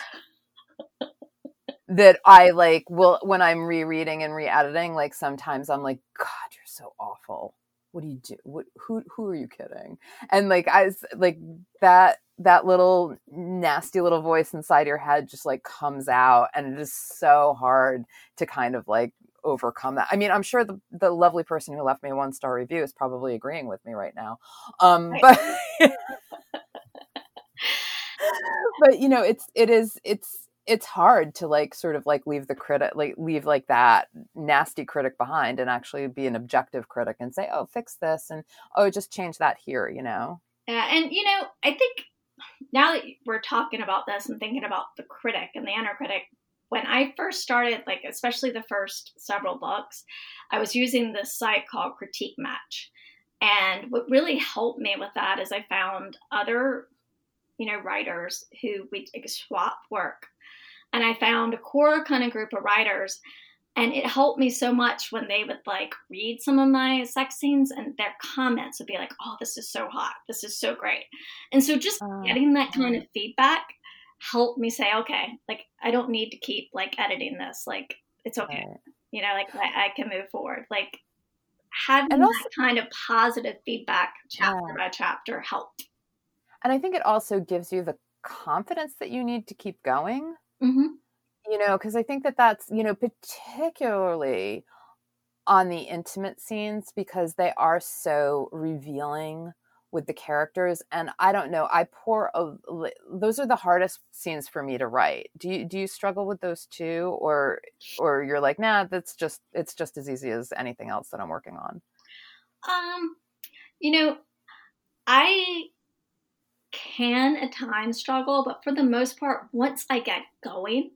[SPEAKER 2] that I like will when I'm rereading and re-editing. Like sometimes I'm like, God, you're so awful. What do you do? What who who are you kidding? And like I like that that little nasty little voice inside your head just like comes out and it is so hard to kind of like overcome that. I mean, I'm sure the, the lovely person who left me a one star review is probably agreeing with me right now. Um, but but you know, it's it is it's it's hard to like sort of like leave the critic like leave like that nasty critic behind and actually be an objective critic and say, oh, fix this and oh, just change that here, you know.
[SPEAKER 1] Yeah, and you know, I think now that we're talking about this and thinking about the critic and the inner critic, when I first started, like especially the first several books, I was using this site called Critique Match. And what really helped me with that is I found other, you know, writers who we swap work. And I found a core kind of group of writers and it helped me so much when they would like read some of my sex scenes and their comments would be like oh this is so hot. This is so great. And so just uh, getting that kind of feedback helped me say okay like i don't need to keep like editing this. Like it's okay. You know like I, I, can move forward. Like having also, that kind of positive feedback chapter yeah. by chapter helped.
[SPEAKER 2] And i think it also gives you the confidence that you need to keep going. Mm-hmm you know because i think that that's you know particularly on the intimate scenes because they are so revealing with the characters and i don't know i pour a, those are the hardest scenes for me to write. Do you do you struggle with those too or or you're like nah that's just it's just as easy as anything else that i'm working on
[SPEAKER 1] um you know i can at times struggle but for the most part once i get going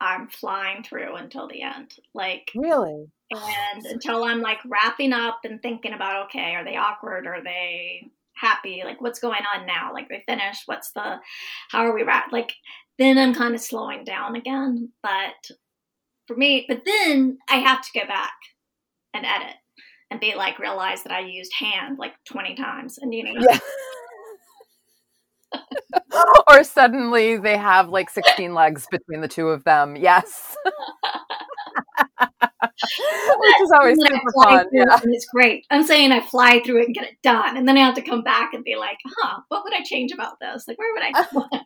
[SPEAKER 1] I'm flying through until the end. Like
[SPEAKER 2] really,
[SPEAKER 1] and until I'm like wrapping up and thinking about okay, are they awkward? Are they happy? Like what's going on now? Like they finished. What's the? How are we wrapped? Like then I'm kind of slowing down again. But for me, but then I have to go back and edit and be like realize that I used hand like 20 times and you know. Yeah.
[SPEAKER 2] Or suddenly they have like 16 legs between the two of them. Yes. Which is always super fun.
[SPEAKER 1] Yeah. it's great. I'm saying I fly through it and get it done. And then I have to come back and be like, huh, what would I change about this? Like, where would I fly?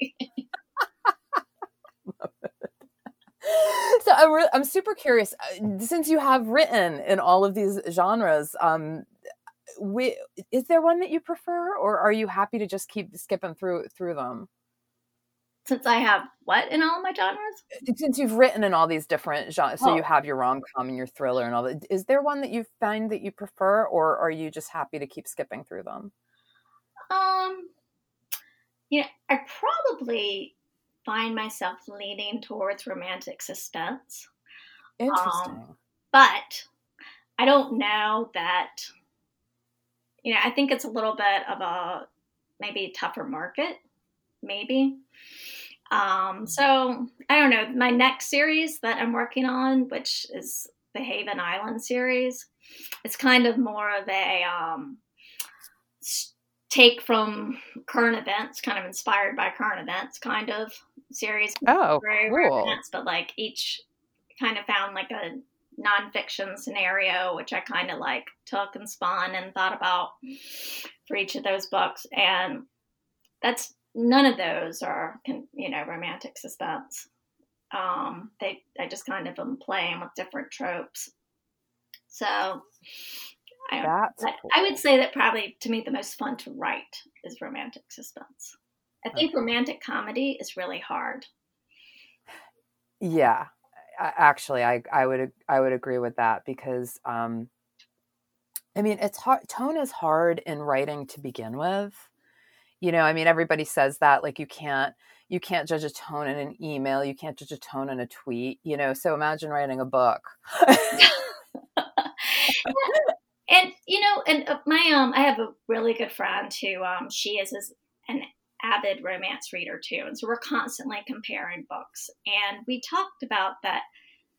[SPEAKER 2] so I'm, re- I'm super curious uh, since you have written in all of these genres um, we, is there one that you prefer or are you happy to just keep skipping through through them
[SPEAKER 1] since I have what in all my genres?
[SPEAKER 2] Uh, since you've written in all these different genres, so oh. you have your rom com and your thriller and all that. Is there one that you find that you prefer, or are you just happy to keep skipping through them?
[SPEAKER 1] Um, yeah, I probably find myself leaning towards romantic suspense.
[SPEAKER 2] Interesting, um,
[SPEAKER 1] but I don't know that. You know, I think it's a little bit of a maybe tougher market, maybe. Um, so I don't know. My next series that I'm working on, which is the Haven Island series, it's kind of more of a um, take from current events, kind of inspired by current events, kind of series.
[SPEAKER 2] Oh, cool.
[SPEAKER 1] Events, but like each kind of found like a nonfiction scenario, which I kind of like took and spun and thought about for each of those books. And that's none of those are, you know, romantic suspense. Um, they, I just kind of am playing with different tropes. So I, cool. I would say that probably to me the most fun to write is romantic suspense. I think okay. romantic comedy is really hard.
[SPEAKER 2] Yeah, actually, I I would I would agree with that because um, I mean it's hard. Tone is hard in writing to begin with. You know, I mean everybody says that like you can't you can't judge a tone in an email, you can't judge a tone in a tweet. You know, so imagine writing a book.
[SPEAKER 1] and you know, and uh, my um, I have a really good friend who um, she is, is an avid romance reader too, and so we're constantly comparing books. And we talked about that.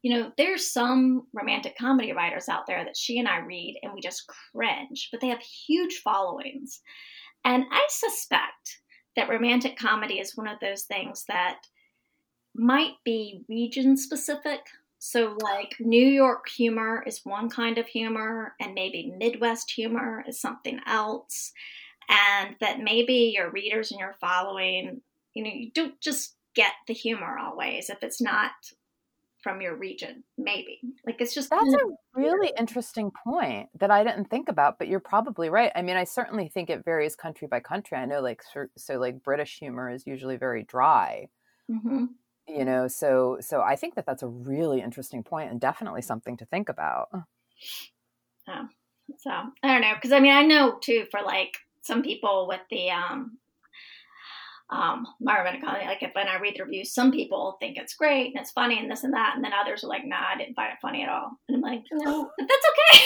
[SPEAKER 1] You know, there's some romantic comedy writers out there that she and I read, and we just cringe, but they have huge followings. And I suspect that romantic comedy is one of those things that might be region specific so, like New York humor is one kind of humor, and maybe Midwest humor is something else. And that maybe your readers and your following, you know, you don't just get the humor always if it's not from your region, maybe. Like it's just
[SPEAKER 2] That's a really interesting point that I didn't think about, but you're probably right. I mean, I certainly think it varies country by country. I know like so, so like British humor is usually very dry. Mm-hmm you know so so i think that that's a really interesting point and definitely something to think about
[SPEAKER 1] oh, so i don't know because i mean i know too for like some people with the um um comedy like if when i read the reviews some people think it's great and it's funny and this and that and then others are like nah i didn't find it funny at all and i'm like no but that's
[SPEAKER 2] okay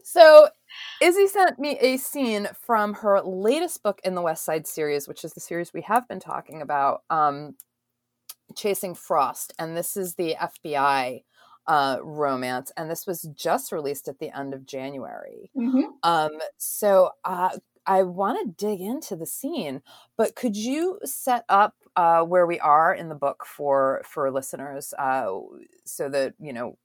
[SPEAKER 2] so Izzy sent me a scene from her latest book in the West Side series, which is the series we have been talking about, um, Chasing Frost. And this is the FBI uh, romance. And this was just released at the end of January. Mm-hmm. Um, so uh, I want to dig into the scene, but could you set up uh, where we are in the book for for listeners uh, so that you know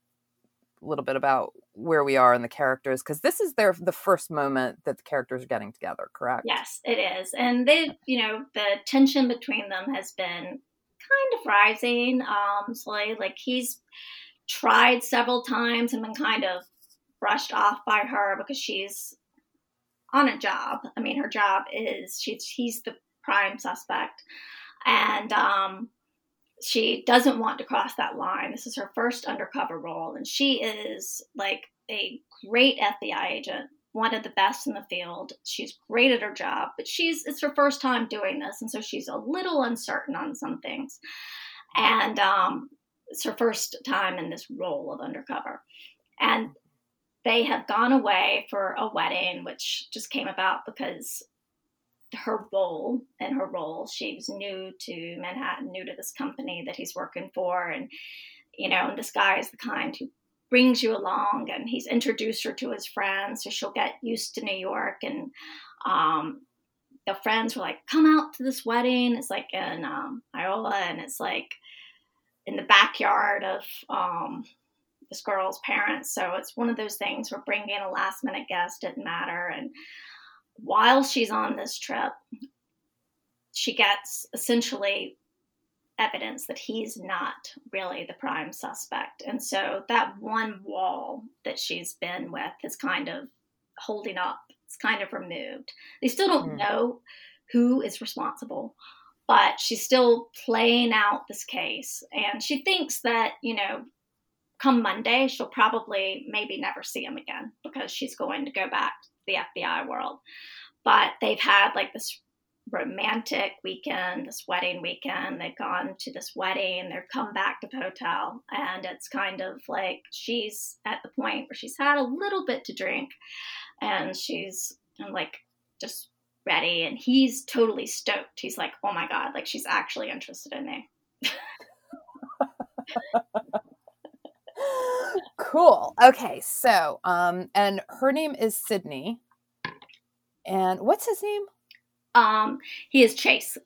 [SPEAKER 2] a little bit about where we are in the characters because this is their the first moment that the characters are getting together correct
[SPEAKER 1] yes it is and they you know the tension between them has been kind of rising um so like he's tried several times and been kind of brushed off by her because she's on a job i mean her job is she's he's the prime suspect and um she doesn't want to cross that line. This is her first undercover role, and she is like a great FBI agent, one of the best in the field. She's great at her job, but she's it's her first time doing this, and so she's a little uncertain on some things. And um, it's her first time in this role of undercover, and they have gone away for a wedding, which just came about because her role and her role. She's new to Manhattan, new to this company that he's working for, and you know, and this guy is the kind who brings you along, and he's introduced her to his friends, so she'll get used to New York, and um, the friends were like, "Come out to this wedding." It's like in um, Iola, and it's like in the backyard of um, this girl's parents. So it's one of those things where bringing a last minute guest didn't matter, and while she's on this trip, she gets essentially evidence that he's not really the prime suspect. And so that one wall that she's been with is kind of holding up, it's kind of removed. They still don't mm. know who is responsible, but she's still playing out this case. And she thinks that, you know, come Monday, she'll probably maybe never see him again because she's going to go back to the FBI world. But they've had like this romantic weekend, this wedding weekend. They've gone to this wedding, they've come back to the hotel, and it's kind of like she's at the point where she's had a little bit to drink and she's like just ready and he's totally stoked. He's like, "Oh my god, like she's actually interested in me."
[SPEAKER 2] cool. Okay, so um and her name is Sydney. And what's his name?
[SPEAKER 1] Um he is Chase.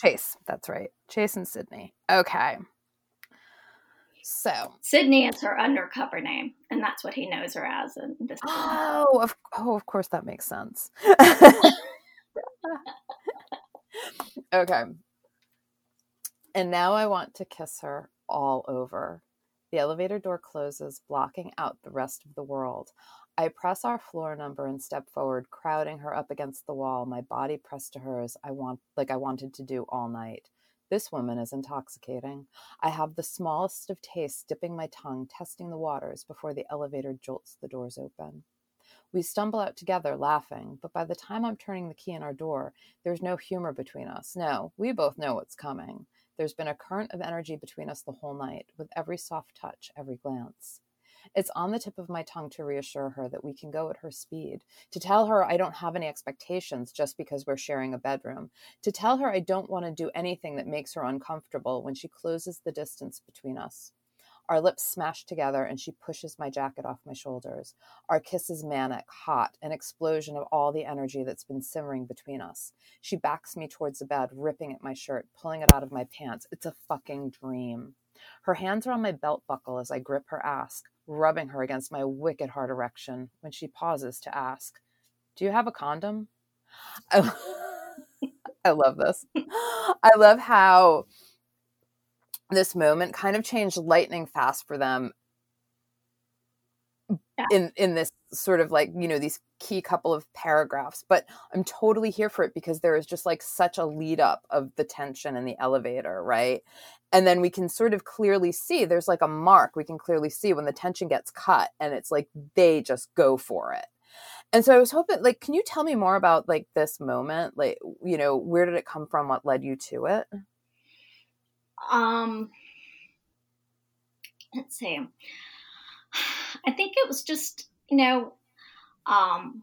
[SPEAKER 2] Chase, that's right. Chase and Sydney. Okay. So
[SPEAKER 1] Sydney is her undercover name, and that's what he knows her as in this.
[SPEAKER 2] Oh, of, oh, of course that makes sense. okay. And now I want to kiss her all over. The elevator door closes, blocking out the rest of the world. I press our floor number and step forward, crowding her up against the wall, my body pressed to hers, I want like I wanted to do all night. This woman is intoxicating. I have the smallest of tastes dipping my tongue, testing the waters before the elevator jolts the doors open. We stumble out together, laughing, but by the time I'm turning the key in our door, there's no humor between us. No, we both know what's coming. There's been a current of energy between us the whole night, with every soft touch, every glance. It's on the tip of my tongue to reassure her that we can go at her speed, to tell her I don't have any expectations just because we're sharing a bedroom, to tell her I don't want to do anything that makes her uncomfortable when she closes the distance between us. Our lips smash together and she pushes my jacket off my shoulders. Our kiss is manic, hot, an explosion of all the energy that's been simmering between us. She backs me towards the bed, ripping at my shirt, pulling it out of my pants. It's a fucking dream. Her hands are on my belt buckle as I grip her ass, rubbing her against my wicked hard erection when she pauses to ask, Do you have a condom? I, I love this. I love how this moment kind of changed lightning fast for them yeah. in in this sort of like you know these key couple of paragraphs but i'm totally here for it because there is just like such a lead up of the tension in the elevator right? And then we can sort of clearly see there's like a mark we can clearly see when the tension gets cut and it's like they just go for it. And so i was hoping like can you tell me more about like this moment? Like you know where did it come from? What led you to it
[SPEAKER 1] um let's see I think it was just, you know, um,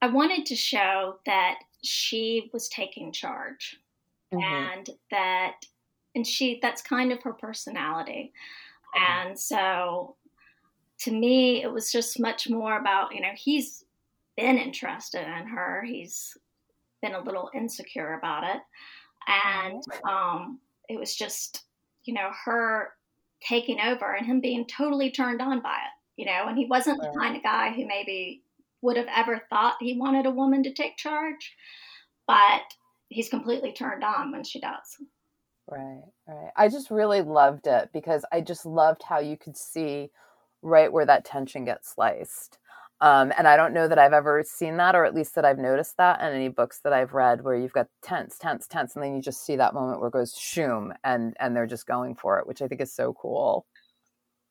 [SPEAKER 1] I wanted to show that she was taking charge mm-hmm. and that, and she, that's kind of her personality. Mm-hmm. And so to me, it was just much more about, you know, he's been interested in her. He's been a little insecure about it. And um, it was just, you know, her taking over and him being totally turned on by it, you know, and he wasn't the kind of guy who maybe would have ever thought he wanted a woman to take charge, but he's completely turned on when she does.
[SPEAKER 2] Right, right. I just really loved it because I just loved how you could see right where that tension gets sliced. Um, and I don't know that I've ever seen that, or at least that I've noticed that in any books that I've read, where you've got tense, tense, tense, and then you just see that moment where it goes shoom, and and they're just going for it, which I think is so cool.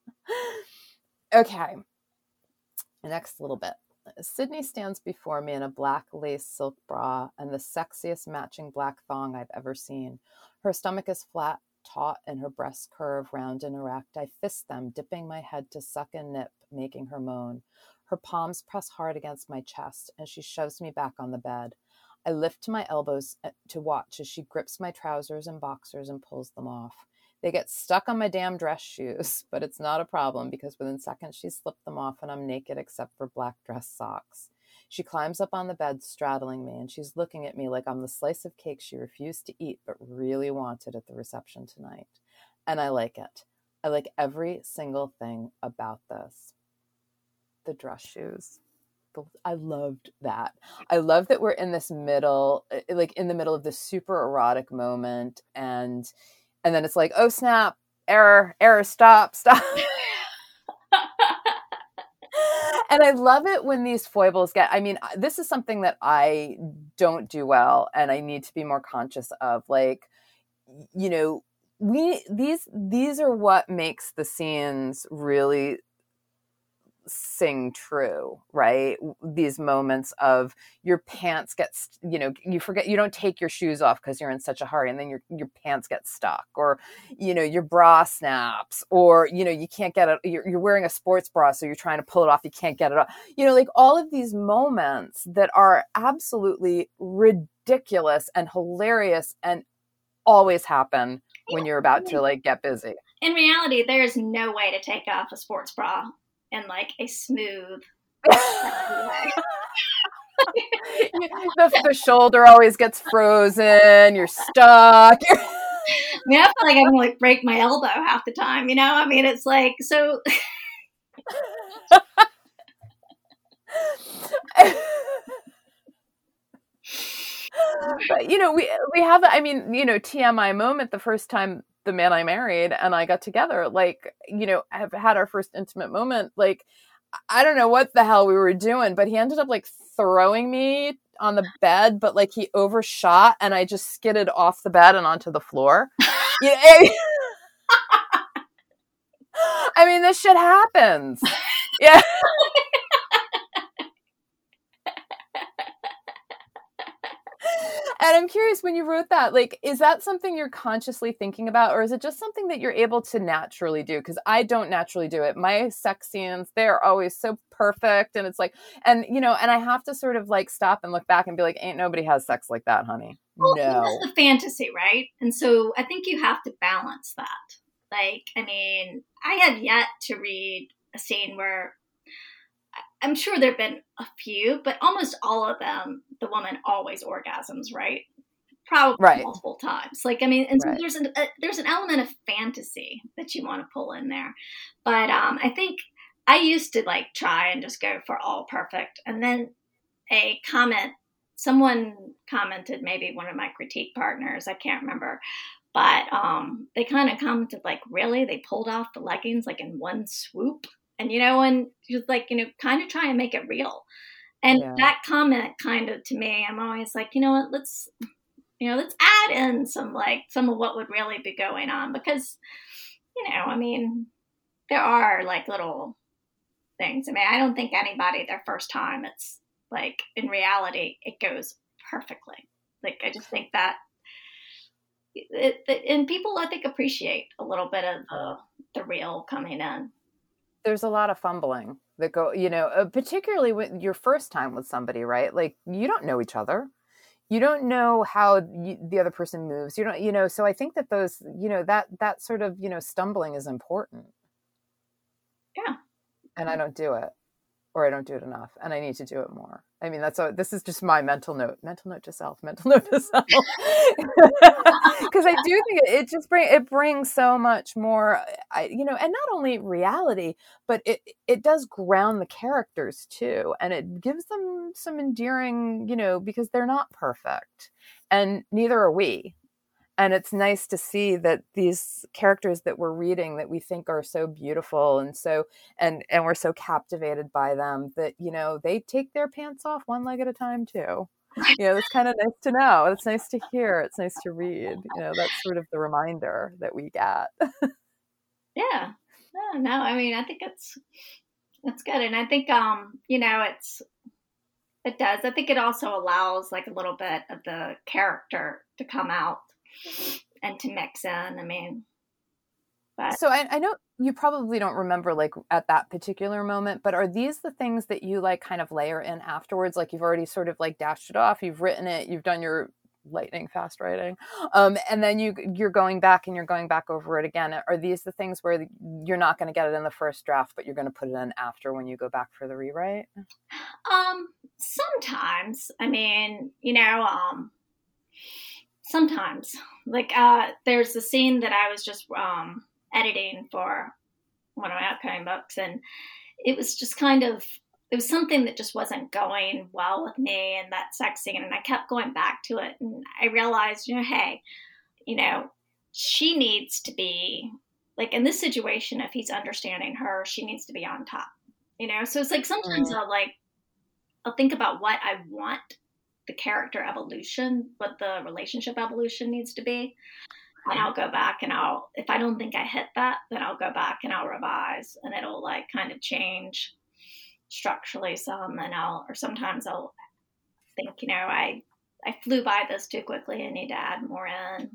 [SPEAKER 2] okay, next little bit. Sydney stands before me in a black lace silk bra and the sexiest matching black thong I've ever seen. Her stomach is flat, taut, and her breasts curve round and erect. I fist them, dipping my head to suck and nip, making her moan. Her palms press hard against my chest, and she shoves me back on the bed. I lift to my elbows eh, to watch as she grips my trousers and boxers and pulls them off. They get stuck on my damn dress shoes, but it's not a problem because within seconds she's slipped them off and I'm naked except for black dress socks. She climbs up on the bed, straddling me, and she's looking at me like I'm the slice of cake she refused to eat but really wanted at the reception tonight. And I like it. I like every single thing about this the dress shoes. I loved that. I love that we're in this middle, eh, like in the middle of this super erotic moment, and and then it's like, oh snap, error, error, stop, stop. and I love it when these foibles get. I mean, this is something that I don't do well, and I need to be more conscious of. Like, you know, we these these are what makes the scenes really sing true, right? These moments of your pants get, you know, you forget, you don't take your shoes off because you're in such a hurry and then your, your pants get stuck or, you know, your bra snaps or, you know, you can't get it. You're, you're wearing a sports bra. So you're trying to pull it off. You can't get it off. You know, like all of these moments that are absolutely ridiculous and hilarious and always happen when you're about to like get busy.
[SPEAKER 1] In reality, there's no way to take off a sports bra in like a smooth
[SPEAKER 2] the, the shoulder always gets frozen. You're stuck.
[SPEAKER 1] I mean, I feel like I'm gonna like break my elbow half the time. You know, I mean, it's like so.
[SPEAKER 2] but you know, we we have. I mean, you know, TMI moment. The first time the man I married and I got together, like, you know, have had our first intimate moment. Like, I don't know what the hell we were doing, but he ended up like throwing me on the bed, but like he overshot and I just skidded off the bed and onto the floor. you eh, know, I mean, this shit happens. Yeah. And I'm curious when you wrote that, like, is that something you're consciously thinking about, or is it just something that you're able to naturally do? Because I don't naturally do it. My sex scenes, they're always so perfect. And it's like, and, you know, and I have to sort of like stop and look back and be like, ain't nobody has sex like that, honey.
[SPEAKER 1] Well, no. That's the fantasy, right? And so I think you have to balance that. Like, I mean, I have yet to read a scene where I'm sure there have been a few, but almost all of them, the woman always orgasms, right? Probably right. multiple times. Like, I mean, and so right. there's an a, there's an element of fantasy that you want to pull in there. But um, I think I used to like try and just go for all perfect, and then a comment, someone commented, maybe one of my critique partners, I can't remember, but um, they kind of commented like, really, they pulled off the leggings like in one swoop and you know and just like you know kind of try and make it real. And yeah. that comment kind of to me i'm always like you know what let's you know let's add in some like some of what would really be going on. Because you know i mean there are like little things. I mean i don't think anybody their first time it's like in reality it goes perfectly. Like i just think that it, it, and people i think appreciate a little bit of the, the real coming in
[SPEAKER 2] there's a lot of fumbling that go you know uh, particularly with your first time with somebody right? Like you don't know each other. You don't know how you, the other person moves. You don't you know so i think that those you know that that sort of you know stumbling is important.
[SPEAKER 1] Yeah.
[SPEAKER 2] And i don't do it or I don't do it enough and I need to do it more. I mean, that's a, this is just my mental note, mental note to self, mental note to self. Cause I do think it, it just bring, it brings so much more, I, you know, and not only reality, but it, it does ground the characters too. And it gives them some endearing, you know, because they're not perfect and neither are we and it's nice to see that these characters that we're reading that we think are so beautiful and so and and we're so captivated by them that you know they take their pants off one leg at a time too. You know it's kind of nice to know. It's nice to hear. It's nice to read. You know that's sort of the reminder that we get.
[SPEAKER 1] Yeah. No, no i mean i think it's it's good. And i think um you know it's it does. I think it also allows like a little bit of the character to come out and to mix in. I mean,
[SPEAKER 2] but. So I, I, know you probably don't remember like at that particular moment, but are these the things that you like kind of layer in afterwards? Like you've already sort of like dashed it off, you've written it, you've done your lightning fast writing, um, and then you you're going back and you're going back over it again. Are these the things where you're not going to get it in the first draft, but you're going to put it in after when you go back for the rewrite?
[SPEAKER 1] Um, sometimes. I mean, you know, um sometimes like uh there's a scene that i was just um editing for one of my upcoming books and it was just kind of it was something that just wasn't going well with me and that sex scene and i kept going back to it and i realized you know hey you know she needs to be like in this situation if he's understanding her she needs to be on top you know so it's like sometimes mm. i'll like i'll think about what i want the character evolution, what the relationship evolution needs to be. And mm-hmm. I'll go back and I'll, if I don't think I hit that, then I'll go back and I'll revise and it'll like kind of change. structurally some, and I'll or sometimes I'll think, you know, I I flew by this too quickly. I need to add more in.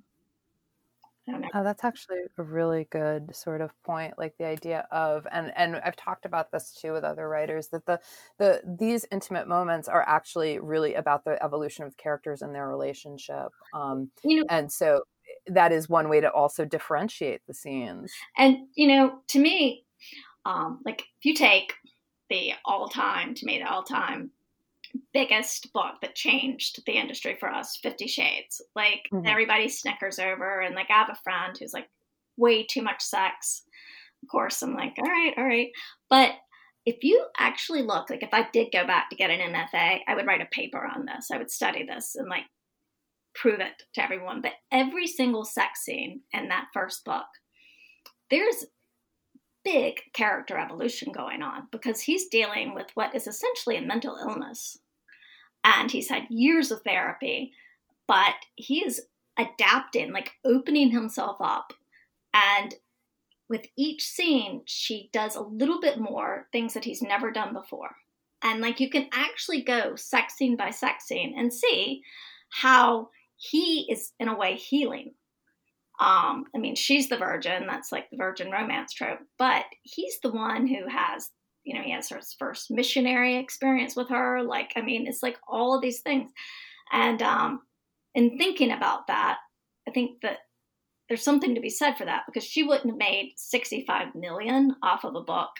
[SPEAKER 2] Oh, that's actually a really good sort of point. Like the idea of, and and I've talked about this too with other writers that the the these intimate moments are actually really about the evolution of characters and their relationship. Um, you know, and so that is one way to also differentiate the scenes.
[SPEAKER 1] And you know, to me, um, like if you take the all time, to me, the all time biggest book that changed the industry for us, Fifty Shades. Like mm-hmm. everybody snickers over, and like I have a friend who's like way too much sex. Of course, I'm like, all right, all right. But if you actually look, like if I did go back to get an MFA, I would write a paper on this. I would study this and like prove it to everyone. But every single sex scene in that first book, there's big character evolution going on because he's dealing with what is essentially a mental illness and he's had years of therapy, but he is adapting, like opening himself up. And with each scene, she does a little bit more things that he's never done before. And like you can actually go sex scene by sex scene and see how he is in a way healing. Um, I mean, she's the virgin, that's like the virgin romance trope, but he's the one who has you know, he has his first missionary experience with her. Like, I mean, it's like all of these things. And um, in thinking about that, I think that there's something to be said for that because she wouldn't have made 65 million off of a book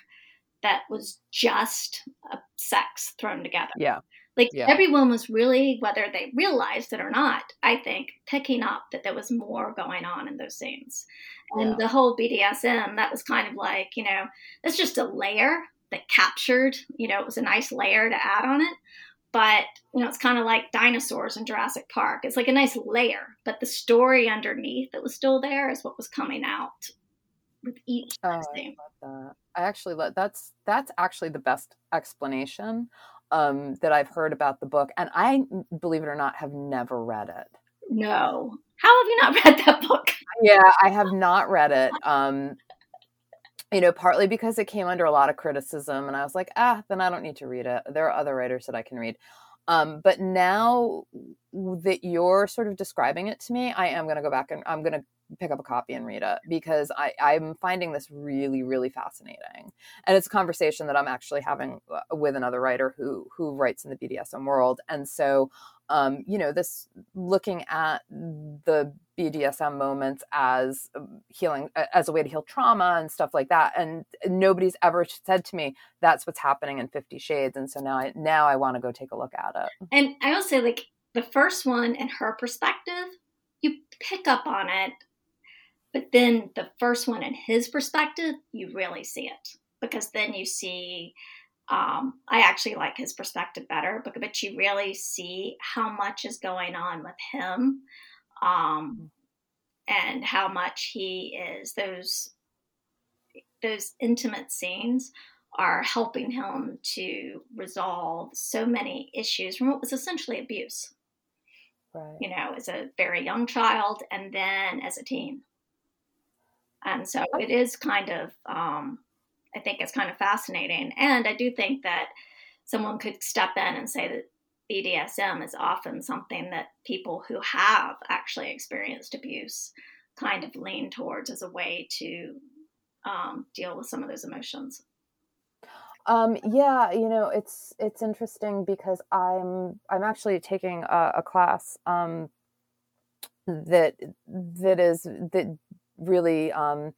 [SPEAKER 1] that was just a sex thrown together.
[SPEAKER 2] Yeah.
[SPEAKER 1] Like
[SPEAKER 2] yeah.
[SPEAKER 1] everyone was really, whether they realized it or not, I think, picking up that there was more going on in those scenes. And yeah. the whole BDSM, that was kind of like, you know, it's just a layer that captured, you know, it was a nice layer to add on it. But, you know, it's kind of like dinosaurs in Jurassic Park. It's like a nice layer, but the story underneath that was still there is what was coming out with each oh,
[SPEAKER 2] I, that. I actually love that's that's actually the best explanation um, that I've heard about the book, and I believe it or not have never read it.
[SPEAKER 1] No, how have you not read that book?
[SPEAKER 2] Yeah, I have not read it. Um, you know, partly because it came under a lot of criticism, and I was like, ah, then I don't need to read it. There are other writers that I can read. Um, but now that you're sort of describing it to me, I am going to go back and I'm going to pick up a copy and read it because I, I'm finding this really, really fascinating. And it's a conversation that I'm actually having uh, with another writer who who writes in the BDSM world. And so, um, you know, this looking at the BDSM moments as um, healing, as a way to heal trauma and stuff like that. And nobody's ever said to me that's what's happening in Fifty Shades. And so now, I now I want to go take a look at it.
[SPEAKER 1] And I will say, like the first one, and her perspective, you pick up on it but then the first one in his perspective, you really see it because then you see. Um, I actually like his perspective better, but, but you really see how much is going on with him um, and how much he is those those intimate scenes are helping him to resolve so many issues from what was essentially abuse. Right. You know, as a very young child and then as a teen. And so it is kind of, um, I think it's kind of fascinating. And I do think that someone could step in and say that BDSM is often something that people who have actually experienced abuse kind of lean towards as a way to um, deal with some of those emotions.
[SPEAKER 2] Um, yeah, you know, it's it's interesting because I'm I'm actually taking a, a class um, that that is that really um,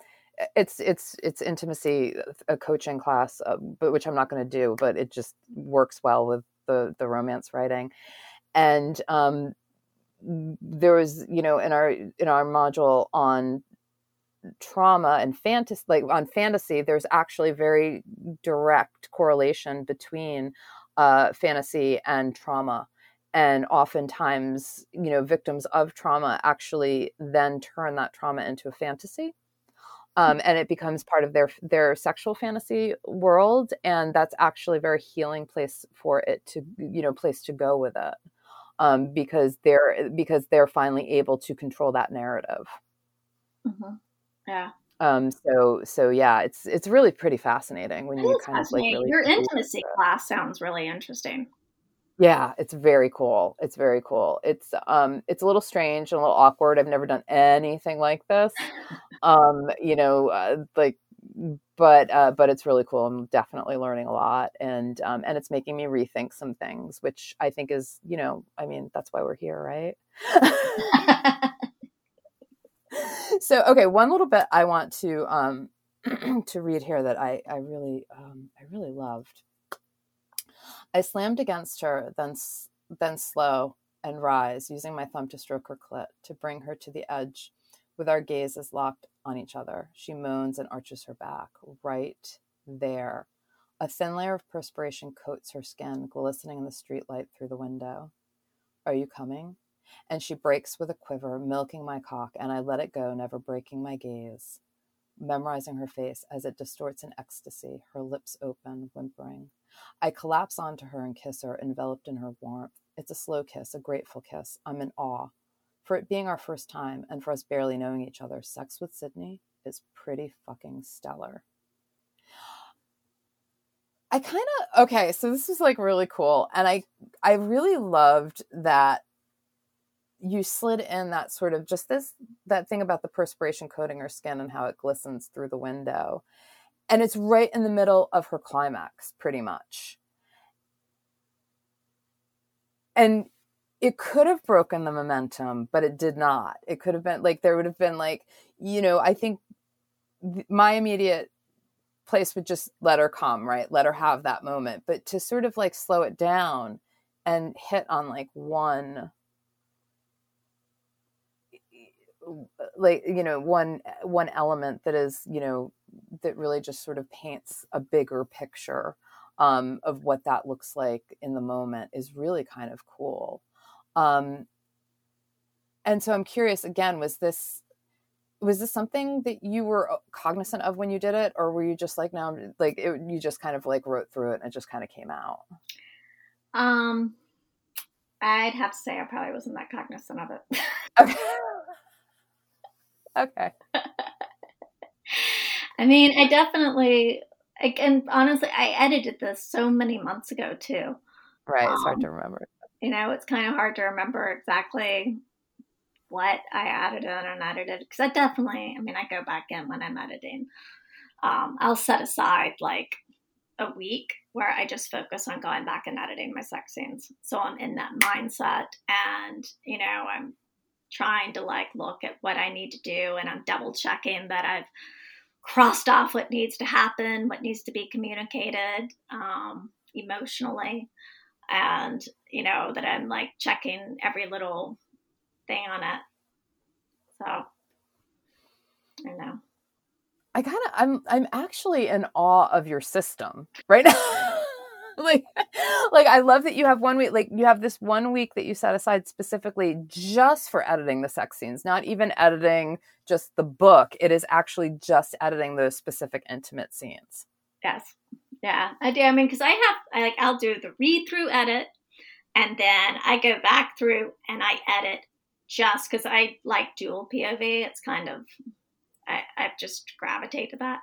[SPEAKER 2] it's it's it's intimacy a coaching class uh, but which i'm not going to do but it just works well with the the romance writing. And um there was you know in our in our module on trauma and fantasy like on fantasy there's actually very direct correlation between uh fantasy and trauma and oftentimes you know victims of trauma actually then turn that trauma into a fantasy um, and it becomes part of their their sexual fantasy world and that's actually a very healing place for it to you know place to go with it um, because they're because they're finally able to control that narrative
[SPEAKER 1] mm-hmm. yeah
[SPEAKER 2] Um, so so yeah, it's it's really pretty fascinating when
[SPEAKER 1] It
[SPEAKER 2] you kind of like really
[SPEAKER 1] Your intimacy class sounds really interesting.
[SPEAKER 2] Yeah, it's very cool. It's very cool. It's um it's a little strange and a little awkward. I've never done anything like this. Um, you know, uh, like but uh but it's really cool. I'm definitely learning a lot and um and it's making me rethink some things, which I think is, you know, I mean, that's why we're here, right? so okay, one little bit I want to um to read here that I I really um I really loved. I slammed against her, then then slow and rise, using my thumb to stroke her clit to bring her to the edge, with our gazes locked on each other. She moans and arches her back, right there. A thin layer of perspiration coats her skin, glistening in the streetlight through the window. Are you coming? And she breaks with a quiver, milking my cock, and I let it go, never breaking my gaze, memorizing her face as it distorts in ecstasy, her lips open, whimpering. I collapse onto her and kiss her, enveloped in her warmth. It's a slow kiss, a grateful kiss. I'm in awe. For it being our first time and for us barely knowing each other, sex with Sydney is pretty fucking stellar. I kind of okay, so this is like really cool and I I really loved that you slid in that sort of just this that thing about the perspiration coating her skin and how it glistens through the window. And it's right in the middle of her climax pretty much. And it could have broken the momentum, but it did not. It could have been like there would have been like, you know, I think my immediate place would just let her come, right? Let her have that moment. But to sort of like slow it down and hit on like one like you know one one element that is you know that really just sort of paints a bigger picture um, of what that looks like in the moment is really kind of cool. Um, and so i'm curious again was this was this something that you were cognizant of when you did it or were you just like now like it, you just kind of like wrote through it and it just kind of came out?
[SPEAKER 1] Um, I'd have to say I probably wasn't that cognizant of it.
[SPEAKER 2] okay okay
[SPEAKER 1] I mean, I definitely, I, and honestly, I edited this so many months ago too.
[SPEAKER 2] right it's hard
[SPEAKER 1] Um,
[SPEAKER 2] to remember
[SPEAKER 1] You know, it's kind of hard to remember exactly what I added and edited because I definitely, I mean, I go back in when I'm editing. Um, I'll set aside like a week where I just focus on going back and editing my sex scenes. So I'm in that mindset and, you know, I'm trying to like look at what I need to do and I'm double checking that I've crossed off what needs to happen, what needs to be communicated um, emotionally, and you know that I'm like checking every little thing on it. So I know.
[SPEAKER 2] I kind of I'm I'm actually in awe of your system right now. like like I love that you have one week like you have this one week that you set aside specifically just for editing the sex scenes, not even editing just the book. It is actually just editing those specific intimate scenes.
[SPEAKER 1] Yes. Yeah, I do. I mean, because I have, I like, I'll do the read through edit, and then I go back through and I edit just because I like dual POV. It's kind of, I, I've just gravitated to that.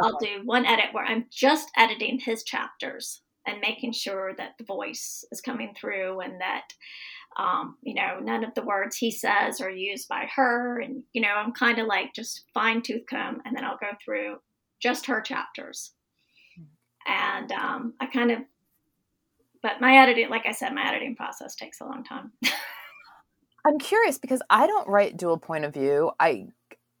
[SPEAKER 1] I'll do one edit where I'm just editing his chapters and making sure that the voice is coming through and that, um, you know, none of the words he says are used by her. And, you know, I'm kind of like just fine tooth comb, and then I'll go through just her chapters and um, I kind of, but my editing, like I said, my editing process takes a long time.
[SPEAKER 2] I'm curious because I don't write dual point of view. I,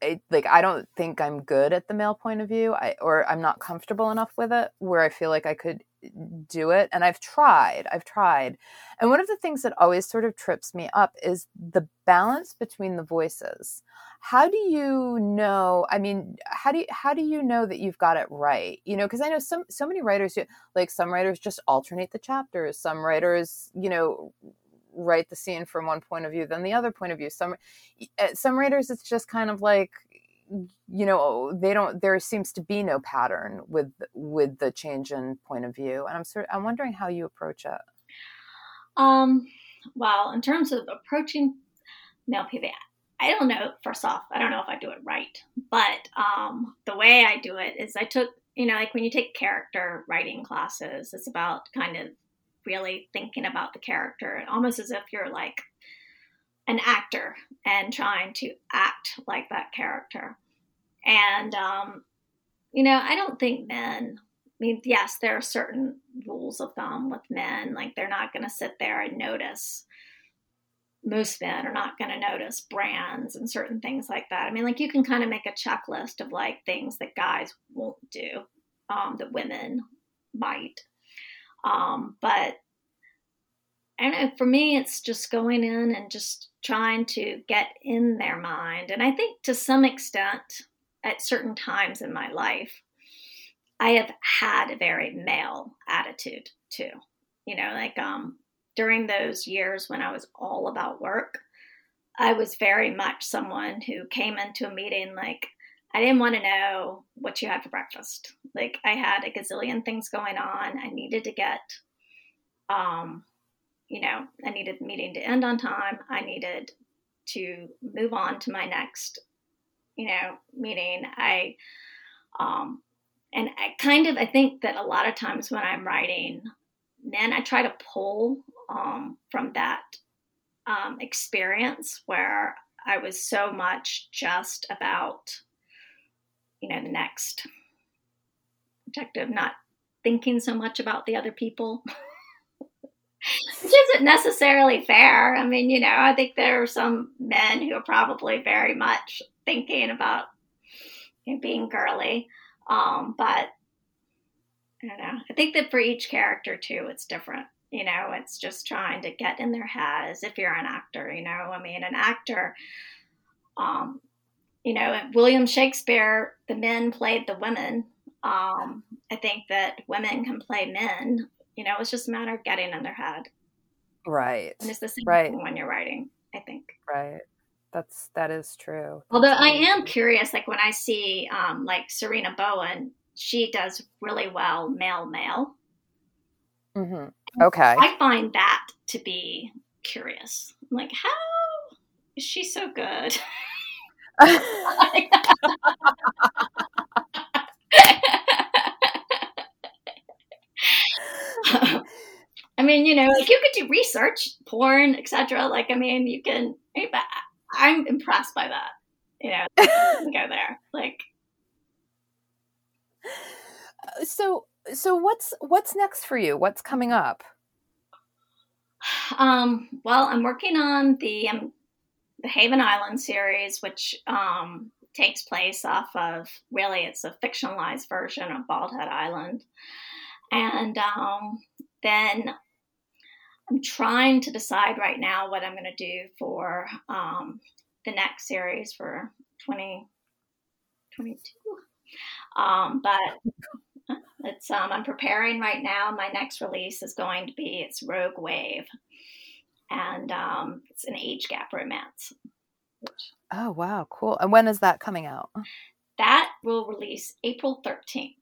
[SPEAKER 2] I like I don't think I'm good at the male point of view. I or I'm not comfortable enough with it where I feel like I could do it and I've tried. I've tried. And one of the things that always sort of trips me up is the balance between the voices. How do you know, I mean, how do you, how do you know that you've got it right? You know, because I know some so many writers like some writers just alternate the chapters. Some writers, you know, write the scene from one point of view than the other point of view. Some eh, some writers it's just kind of like you know they don't there seems to be no pattern with with the change in point of view and i'm sort i'm wondering how you approach it
[SPEAKER 1] um well in terms of approaching male pv I don't know. First off, I don't know if I do it right, but um, the way I do it is I took, you know, like when you take character writing classes, it's about kind of really thinking about the character, almost as if you're like an actor and trying to act like that character. And, um, you know, I don't think men, I mean, yes, there are certain rules of thumb with men, like they're not going to sit there and notice most men are not going to notice brands and certain things like that. I mean, like you can kind of make a checklist of like things that guys won't do um, that women might. Um, but I don't know. For me, it's just going in and just trying to get in their mind. And I think to some extent, at certain times in my life, I have had a very male attitude too. You know, like um, during those years when I was all about work, I was very much someone who came into a meeting like, I didn't want to know what you had for breakfast. Like, I had a gazillion things going on. I needed to get, um, you know, I needed the meeting to end on time. I needed to move on to my next, you know, meeting. I, um, and I kind of, I think that a lot of times when I'm writing, then I try to pull um, from that um, experience where I was so much just about, you know, the next objective, not thinking so much about the other people. Which isn't necessarily fair. I mean, you know, I think there are some men who are probably very much thinking about you know, being girly. Um, but I don't know. I think that for each character too, it's different. You know, it's just trying to get in their heads. if you're an actor, you know. I mean, an actor, um, you know, William Shakespeare, the men played the women. Um, I think that women can play men. You know, it's just a matter of getting in their head.
[SPEAKER 2] Right.
[SPEAKER 1] And it's the same
[SPEAKER 2] right.
[SPEAKER 1] thing when you're writing, I think.
[SPEAKER 2] Right. That's that is true. That's
[SPEAKER 1] Although I am curious, like when I see um, like Serena Bowen, she does really well male male.
[SPEAKER 2] Mm-hmm. Okay.
[SPEAKER 1] I find that to be curious. I'm like, how is she so good? I mean, you know, like you could do research, porn, etc. Like, I mean, you can. I'm impressed by that. You know, go there. Like,
[SPEAKER 2] so so what's what's next for you? What's coming up?
[SPEAKER 1] Um, well, I'm working on the um, the Haven Island series, which um, takes place off of really it's a fictionalized version of Bald Head Island, and um, then I'm trying to decide right now what I'm going to do for um, the next series for 2022. Um, but it's um, I'm preparing right now. My next release is going to be it's Rogue Wave, and um, it's an age gap romance.
[SPEAKER 2] Oh wow, cool! And when is that coming out?
[SPEAKER 1] That will release April thirteenth.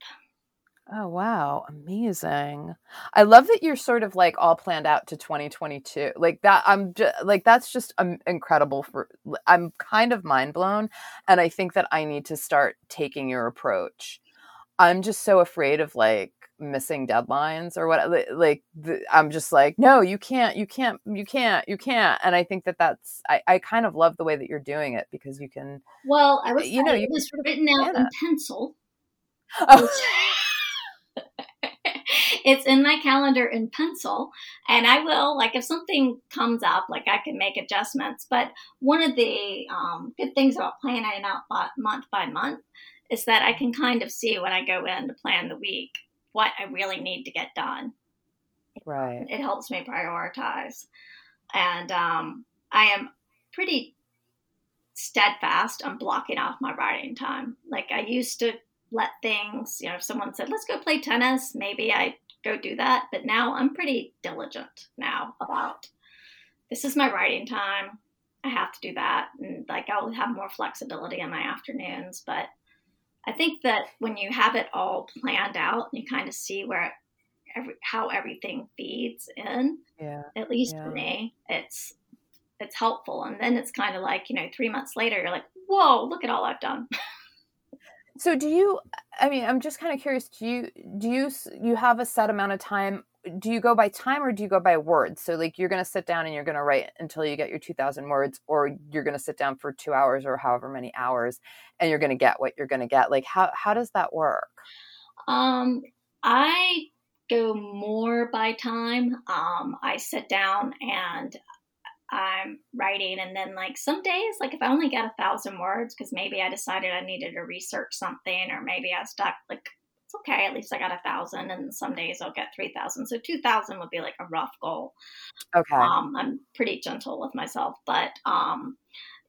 [SPEAKER 2] Oh wow, amazing. I love that you're sort of like all planned out to 2022. Like that I'm just like that's just um, incredible for I'm kind of mind blown and I think that I need to start taking your approach. I'm just so afraid of like missing deadlines or what like the, i'm just like no you can't you can't you can't you can't and i think that that's i, I kind of love the way that you're doing it because you can
[SPEAKER 1] well i was you know you was written out in pencil
[SPEAKER 2] oh.
[SPEAKER 1] It's in my calendar in pencil and i will like if something comes up like i can make adjustments. But one of the um, good things about planning out month by month is that i can kind of see when i go in to plan the week what i really need to get done.
[SPEAKER 2] Right.
[SPEAKER 1] It helps me prioritize. And um, i am pretty steadfast on blocking off my writing time. Like i used to let things, you know, if someone said, let's go play tennis, maybe I go do that. But now I'm pretty diligent now about this is my writing time. I have to do that. And like I'll have more flexibility in my afternoons. But I think that when you have it all planned out, you kind of see where every, how everything feeds in.
[SPEAKER 2] Yeah.
[SPEAKER 1] At least
[SPEAKER 2] yeah.
[SPEAKER 1] for me, it's it's helpful. And then it's kind of like, you know, three months later, you're like, whoa, look at all I've done.
[SPEAKER 2] So do you I mean I'm just kind of curious do you do you you have a set amount of time do you go by time or do you go by words? So like you're going to sit down and you're going to write until you get your 2000 words or you're going to sit down for 2 hours or however many hours and you're going to get what you're going to get. Like how how does that work?
[SPEAKER 1] Um I go more by time. Um I sit down and I'm writing and then like some days like if I only get a thousand words because maybe I decided I needed to research something or maybe I stuck like it's okay at least I got a thousand and some days I'll get three thousand so two thousand would be like a rough goal.
[SPEAKER 2] Okay.
[SPEAKER 1] Um, I'm pretty gentle with myself, but um,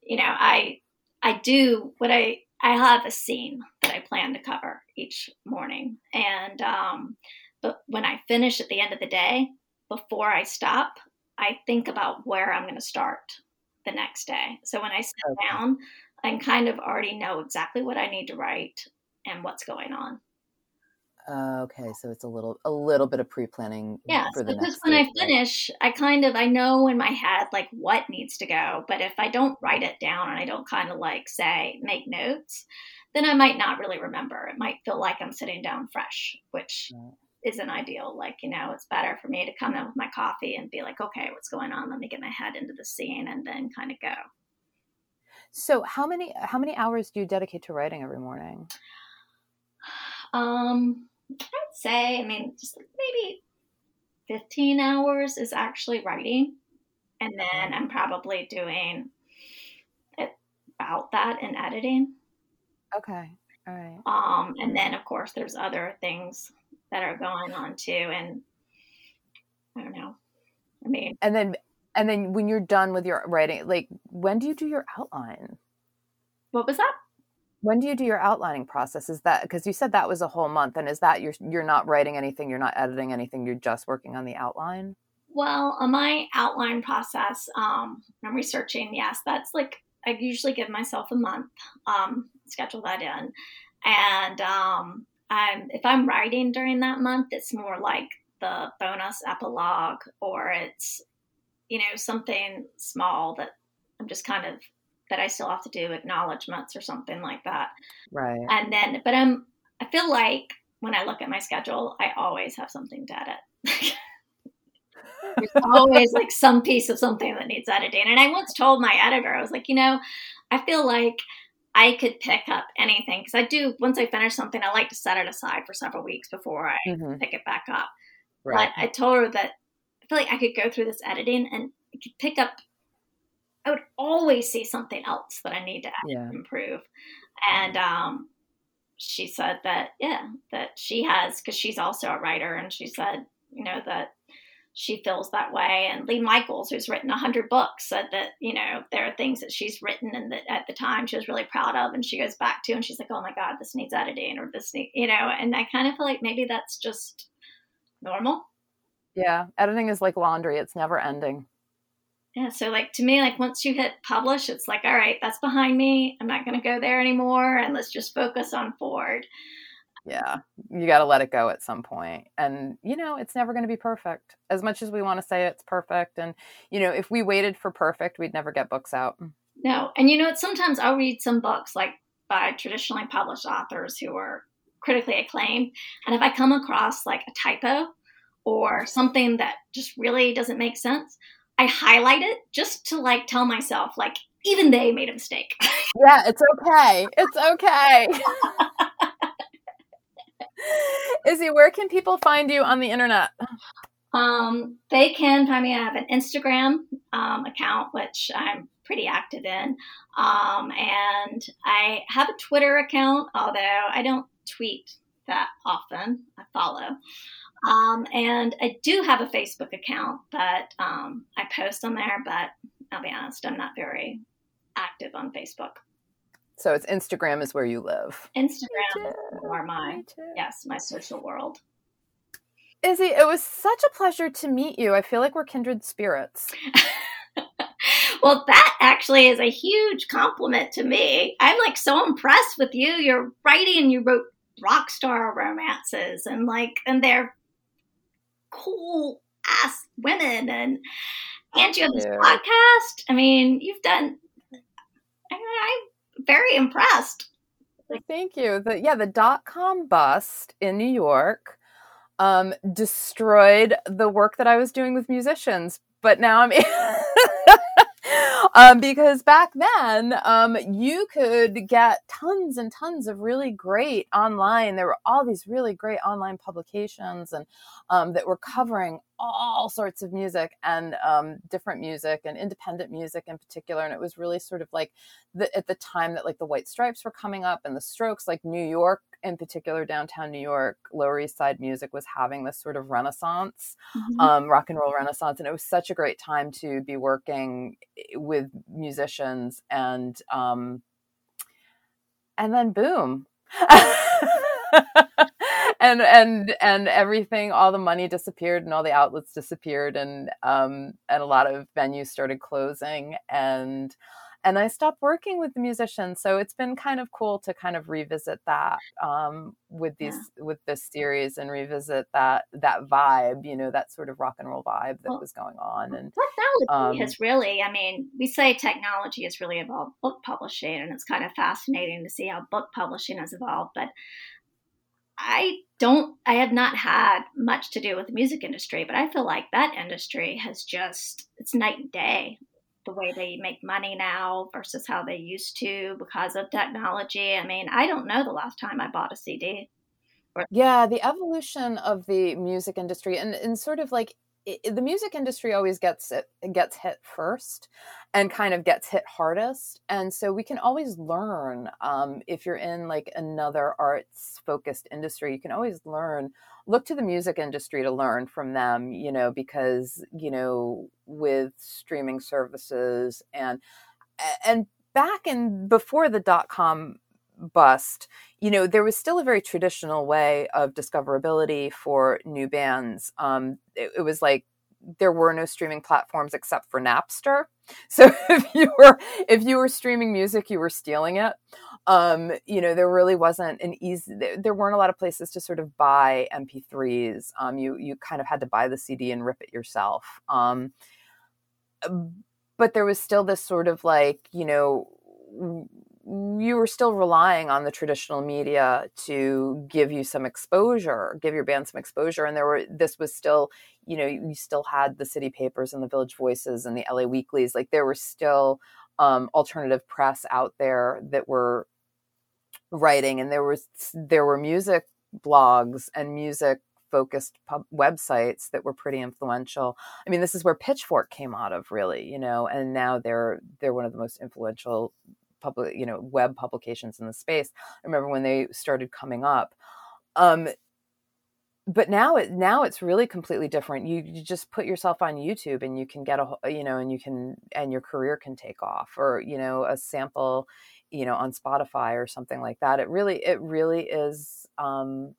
[SPEAKER 1] you know I I do what I I have a scene that I plan to cover each morning and um, but when I finish at the end of the day before I stop I think about where I'm going to start the next day. So when I sit okay. down, I kind of already know exactly what I need to write and what's going on.
[SPEAKER 2] Uh, okay, so it's a little a little bit of pre planning.
[SPEAKER 1] Yeah, because when I finish, I kind of I know in my head like what needs to go. But if I don't write it down and I don't kind of like say make notes, then I might not really remember. It might feel like I'm sitting down fresh, which right isn't ideal. Like, you know, it's better for me to come in with my coffee and be like, okay, what's going on? Let me get my head into the scene and then kind of go.
[SPEAKER 2] So how many how many hours do you dedicate to writing every morning?
[SPEAKER 1] Um, I'd say, I mean, just maybe 15 hours is actually writing. And then I'm probably doing about that in editing.
[SPEAKER 2] Okay. All right.
[SPEAKER 1] Um, and then of course there's other things that are going on too. And I don't know. I mean,
[SPEAKER 2] and then and then when you're done with your writing, like when do you do your outline?
[SPEAKER 1] What was that?
[SPEAKER 2] When do you do your outlining process? Is that because you said that was a whole month, and is that you're you're not writing anything, you're not editing anything, you're just working on the outline?
[SPEAKER 1] Well, on my outline process, um, I'm researching. Yes, that's like I usually give myself a month, um, schedule that in, and um, um, if I'm writing during that month, it's more like the bonus epilogue or it's, you know, something small that I'm just kind of, that I still have to do acknowledgments or something like that.
[SPEAKER 2] Right.
[SPEAKER 1] And then, but I'm, I feel like when I look at my schedule, I always have something to edit. There's always like some piece of something that needs editing. And I once told my editor, I was like, you know, I feel like I could pick up anything because I do. Once I finish something, I like to set it aside for several weeks before I mm-hmm. pick it back up. Right. But I told her that I feel like I could go through this editing and could pick up. I would always see something else that I need to yeah. improve, and um, she said that yeah, that she has because she's also a writer, and she said you know that she feels that way. And Leigh Michaels, who's written a hundred books, said that you know there are things that she's written and that at the time she was really proud of, and she goes back to and she's like, oh my god, this needs editing or this need, you know. And I kind of feel like maybe that's just normal.
[SPEAKER 2] Yeah, editing is like laundry; it's never ending.
[SPEAKER 1] Yeah, so like to me, like once you hit publish, it's like, all right, that's behind me. I'm not going to go there anymore, and let's just focus on Ford
[SPEAKER 2] yeah you got to let it go at some point and you know it's never going to be perfect. As much as we want to say it's perfect and you know if we waited for perfect we'd never get books out. Mm.
[SPEAKER 1] No and you know sometimes i'll read some books like by traditionally published authors who are critically acclaimed and if i come across like a typo or something that just really doesn't make sense i highlight it just to like tell myself like even they made a mistake.
[SPEAKER 2] Yeah it's okay it's okay Izzy, where can people find you on the internet?
[SPEAKER 1] Um, they can find me. I have an Instagram um, account, which I'm pretty active in. Um, and I have a Twitter account, although I don't tweet that often. I follow. Um, and I do have a Facebook account, but um, I post on there, but I'll be honest, I'm not very active on Facebook.
[SPEAKER 2] So it's Instagram is where you live.
[SPEAKER 1] Instagram or my yes, my social world.
[SPEAKER 2] Izzy, it was such a pleasure to meet you. I feel like we're kindred spirits.
[SPEAKER 1] well, that actually is a huge compliment to me. I'm like so impressed with you. You're writing, you wrote rock star romances and like and they're cool ass women and and you have this podcast. I mean, you've done. I mean, I'm very impressed.
[SPEAKER 2] Thank you. The, yeah, the dot com bust in New York um, destroyed the work that I was doing with musicians. But now I'm um, because back then um, you could get tons and tons of really great online. There were all these really great online publications and um, that were covering all sorts of music and um, different music and independent music in particular. And it was really sort of like the, at the time that like the White Stripes were coming up and the Strokes, like New York in particular, downtown New York, Lower East Side music was having this sort of renaissance, mm-hmm. um, rock and roll renaissance. And it was such a great time to be working with musicians and, um, and then boom. and and and everything all the money disappeared and all the outlets disappeared and um and a lot of venues started closing and and I stopped working with the musicians. So it's been kind of cool to kind of revisit that um, with these yeah. with this series and revisit that that vibe, you know, that sort of rock and roll vibe that well, was going on. And
[SPEAKER 1] technology um, has really, I mean, we say technology has really evolved book publishing, and it's kind of fascinating to see how book publishing has evolved. But I don't, I have not had much to do with the music industry, but I feel like that industry has just, it's night and day the way they make money now versus how they used to because of technology. I mean, I don't know the last time I bought a CD.
[SPEAKER 2] Yeah, the evolution of the music industry and, and sort of like it, the music industry always gets it gets hit first and kind of gets hit hardest and so we can always learn um, if you're in like another arts focused industry you can always learn look to the music industry to learn from them you know because you know with streaming services and and back in before the dot com bust, you know, there was still a very traditional way of discoverability for new bands. Um, it, it was like there were no streaming platforms except for Napster. So if you were if you were streaming music, you were stealing it. Um, you know, there really wasn't an easy. There, weren't a lot of places to sort of buy MP3s. Um, you you kind of had to buy the CD and rip it yourself. Um, but there was still this sort of like you know you were still relying on the traditional media to give you some exposure, give your band some exposure. And there were, this was still, you know, you still had the city papers and the Village Voices and the LA Weeklies. Like there were still um, alternative press out there that were writing, and there was there were music blogs and music focused pub- websites that were pretty influential. I mean, this is where Pitchfork came out of, really, you know, and now they're they're one of the most influential public, you know, web publications in the space. I remember when they started coming up. Um, but now it now it's really completely different. You, you just put yourself on YouTube and you can get a you know and you can and your career can take off or you know a sample you know on Spotify or something like that. It really it really is um,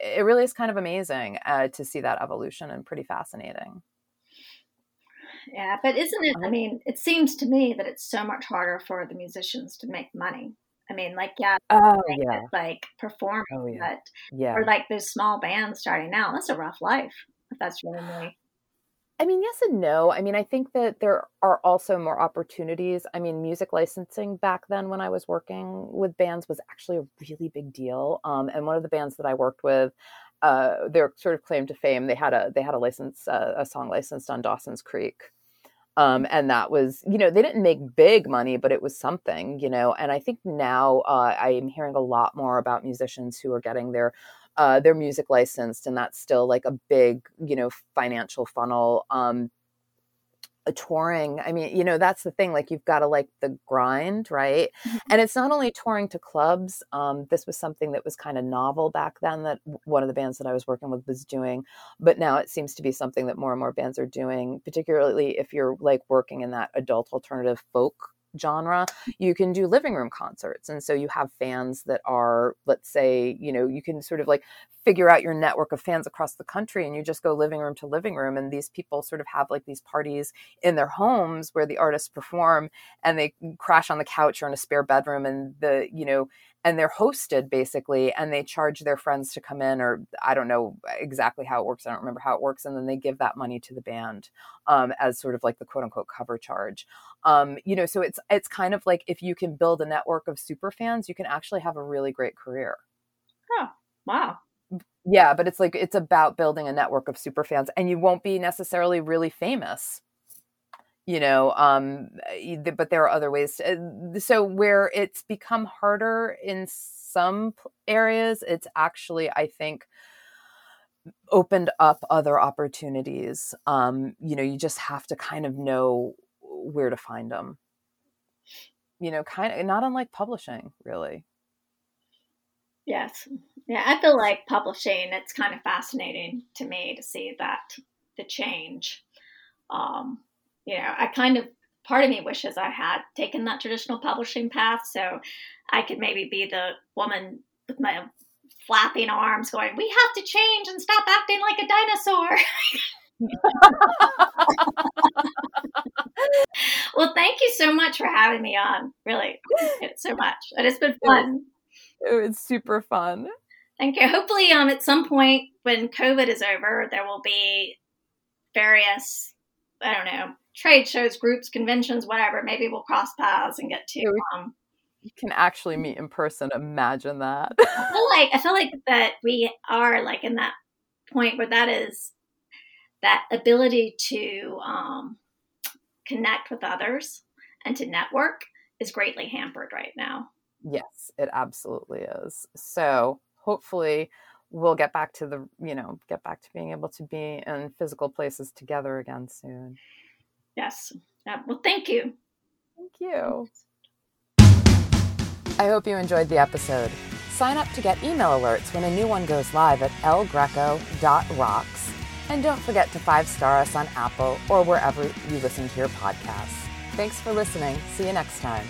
[SPEAKER 2] it really is kind of amazing uh, to see that evolution and pretty fascinating.
[SPEAKER 1] Yeah, but isn't it? I mean, it seems to me that it's so much harder for the musicians to make money. I mean, like, yeah,
[SPEAKER 2] oh yeah,
[SPEAKER 1] like performing,
[SPEAKER 2] oh,
[SPEAKER 1] yeah. but yeah, or like those small bands starting out. That's a rough life. If that's really me.
[SPEAKER 2] I mean, yes and no. I mean, I think that there are also more opportunities. I mean, music licensing back then when I was working with bands was actually a really big deal. Um, and one of the bands that I worked with, uh, their sort of claim to fame, they had a they had a license, uh, a song licensed on Dawson's Creek, um, and that was you know they didn't make big money but it was something you know and i think now uh, i am hearing a lot more about musicians who are getting their uh, their music licensed and that's still like a big you know financial funnel. Um, touring i mean you know that's the thing like you've got to like the grind right mm-hmm. and it's not only touring to clubs um, this was something that was kind of novel back then that one of the bands that i was working with was doing but now it seems to be something that more and more bands are doing particularly if you're like working in that adult alternative folk genre, you can do living room concerts. And so you have fans that are, let's say, you know, you can sort of like figure out your network of fans across the country and you just go living room to living room. And these people sort of have like these parties in their homes where the artists perform and they crash on the couch or in a spare bedroom and the, you know, and they're hosted basically and they charge their friends to come in or i don't know exactly how it works i don't remember how it works and then they give that money to the band um, as sort of like the quote unquote cover charge. Um, you know so it's it's kind of like if you can build a network of super fans you can actually have a really great career.
[SPEAKER 1] Oh wow.
[SPEAKER 2] Yeah but it's like it's about building a network of super fans and you won't be necessarily really famous you know um but there are other ways to, so where it's become harder in some areas it's actually i think opened up other opportunities um you know you just have to kind of know where to find them you know kind of not unlike publishing really.
[SPEAKER 1] Yes. Yeah i feel like publishing it's kind of fascinating to me to see that the change um you know, I kind of part of me wishes I had taken that traditional publishing path so I could maybe be the woman with my flapping arms going, We have to change and stop acting like a dinosaur. well, thank you so much for having me on. Really, it's so much. And it's been fun.
[SPEAKER 2] It was super fun.
[SPEAKER 1] Thank you. Hopefully, um, at some point when COVID is over, there will be various, I don't know, trade shows, groups, conventions, whatever. Maybe we'll cross paths and get to. Um,
[SPEAKER 2] you can actually meet in person. Imagine that.
[SPEAKER 1] I feel like I feel like that we are like in that point where that is that ability to um, connect with others and to network is greatly hampered right now.
[SPEAKER 2] Yes, it absolutely is. So hopefully we'll get back to the you know get back to being able to be in physical places together again soon.
[SPEAKER 1] Yes. Uh, well, thank you.
[SPEAKER 2] Thank you. I hope you enjoyed the episode. Sign up to get email alerts when a new one goes live at elgreco.rocks. And don't forget to five star us on Apple or wherever you listen to your podcasts. Thanks for listening. See you next time.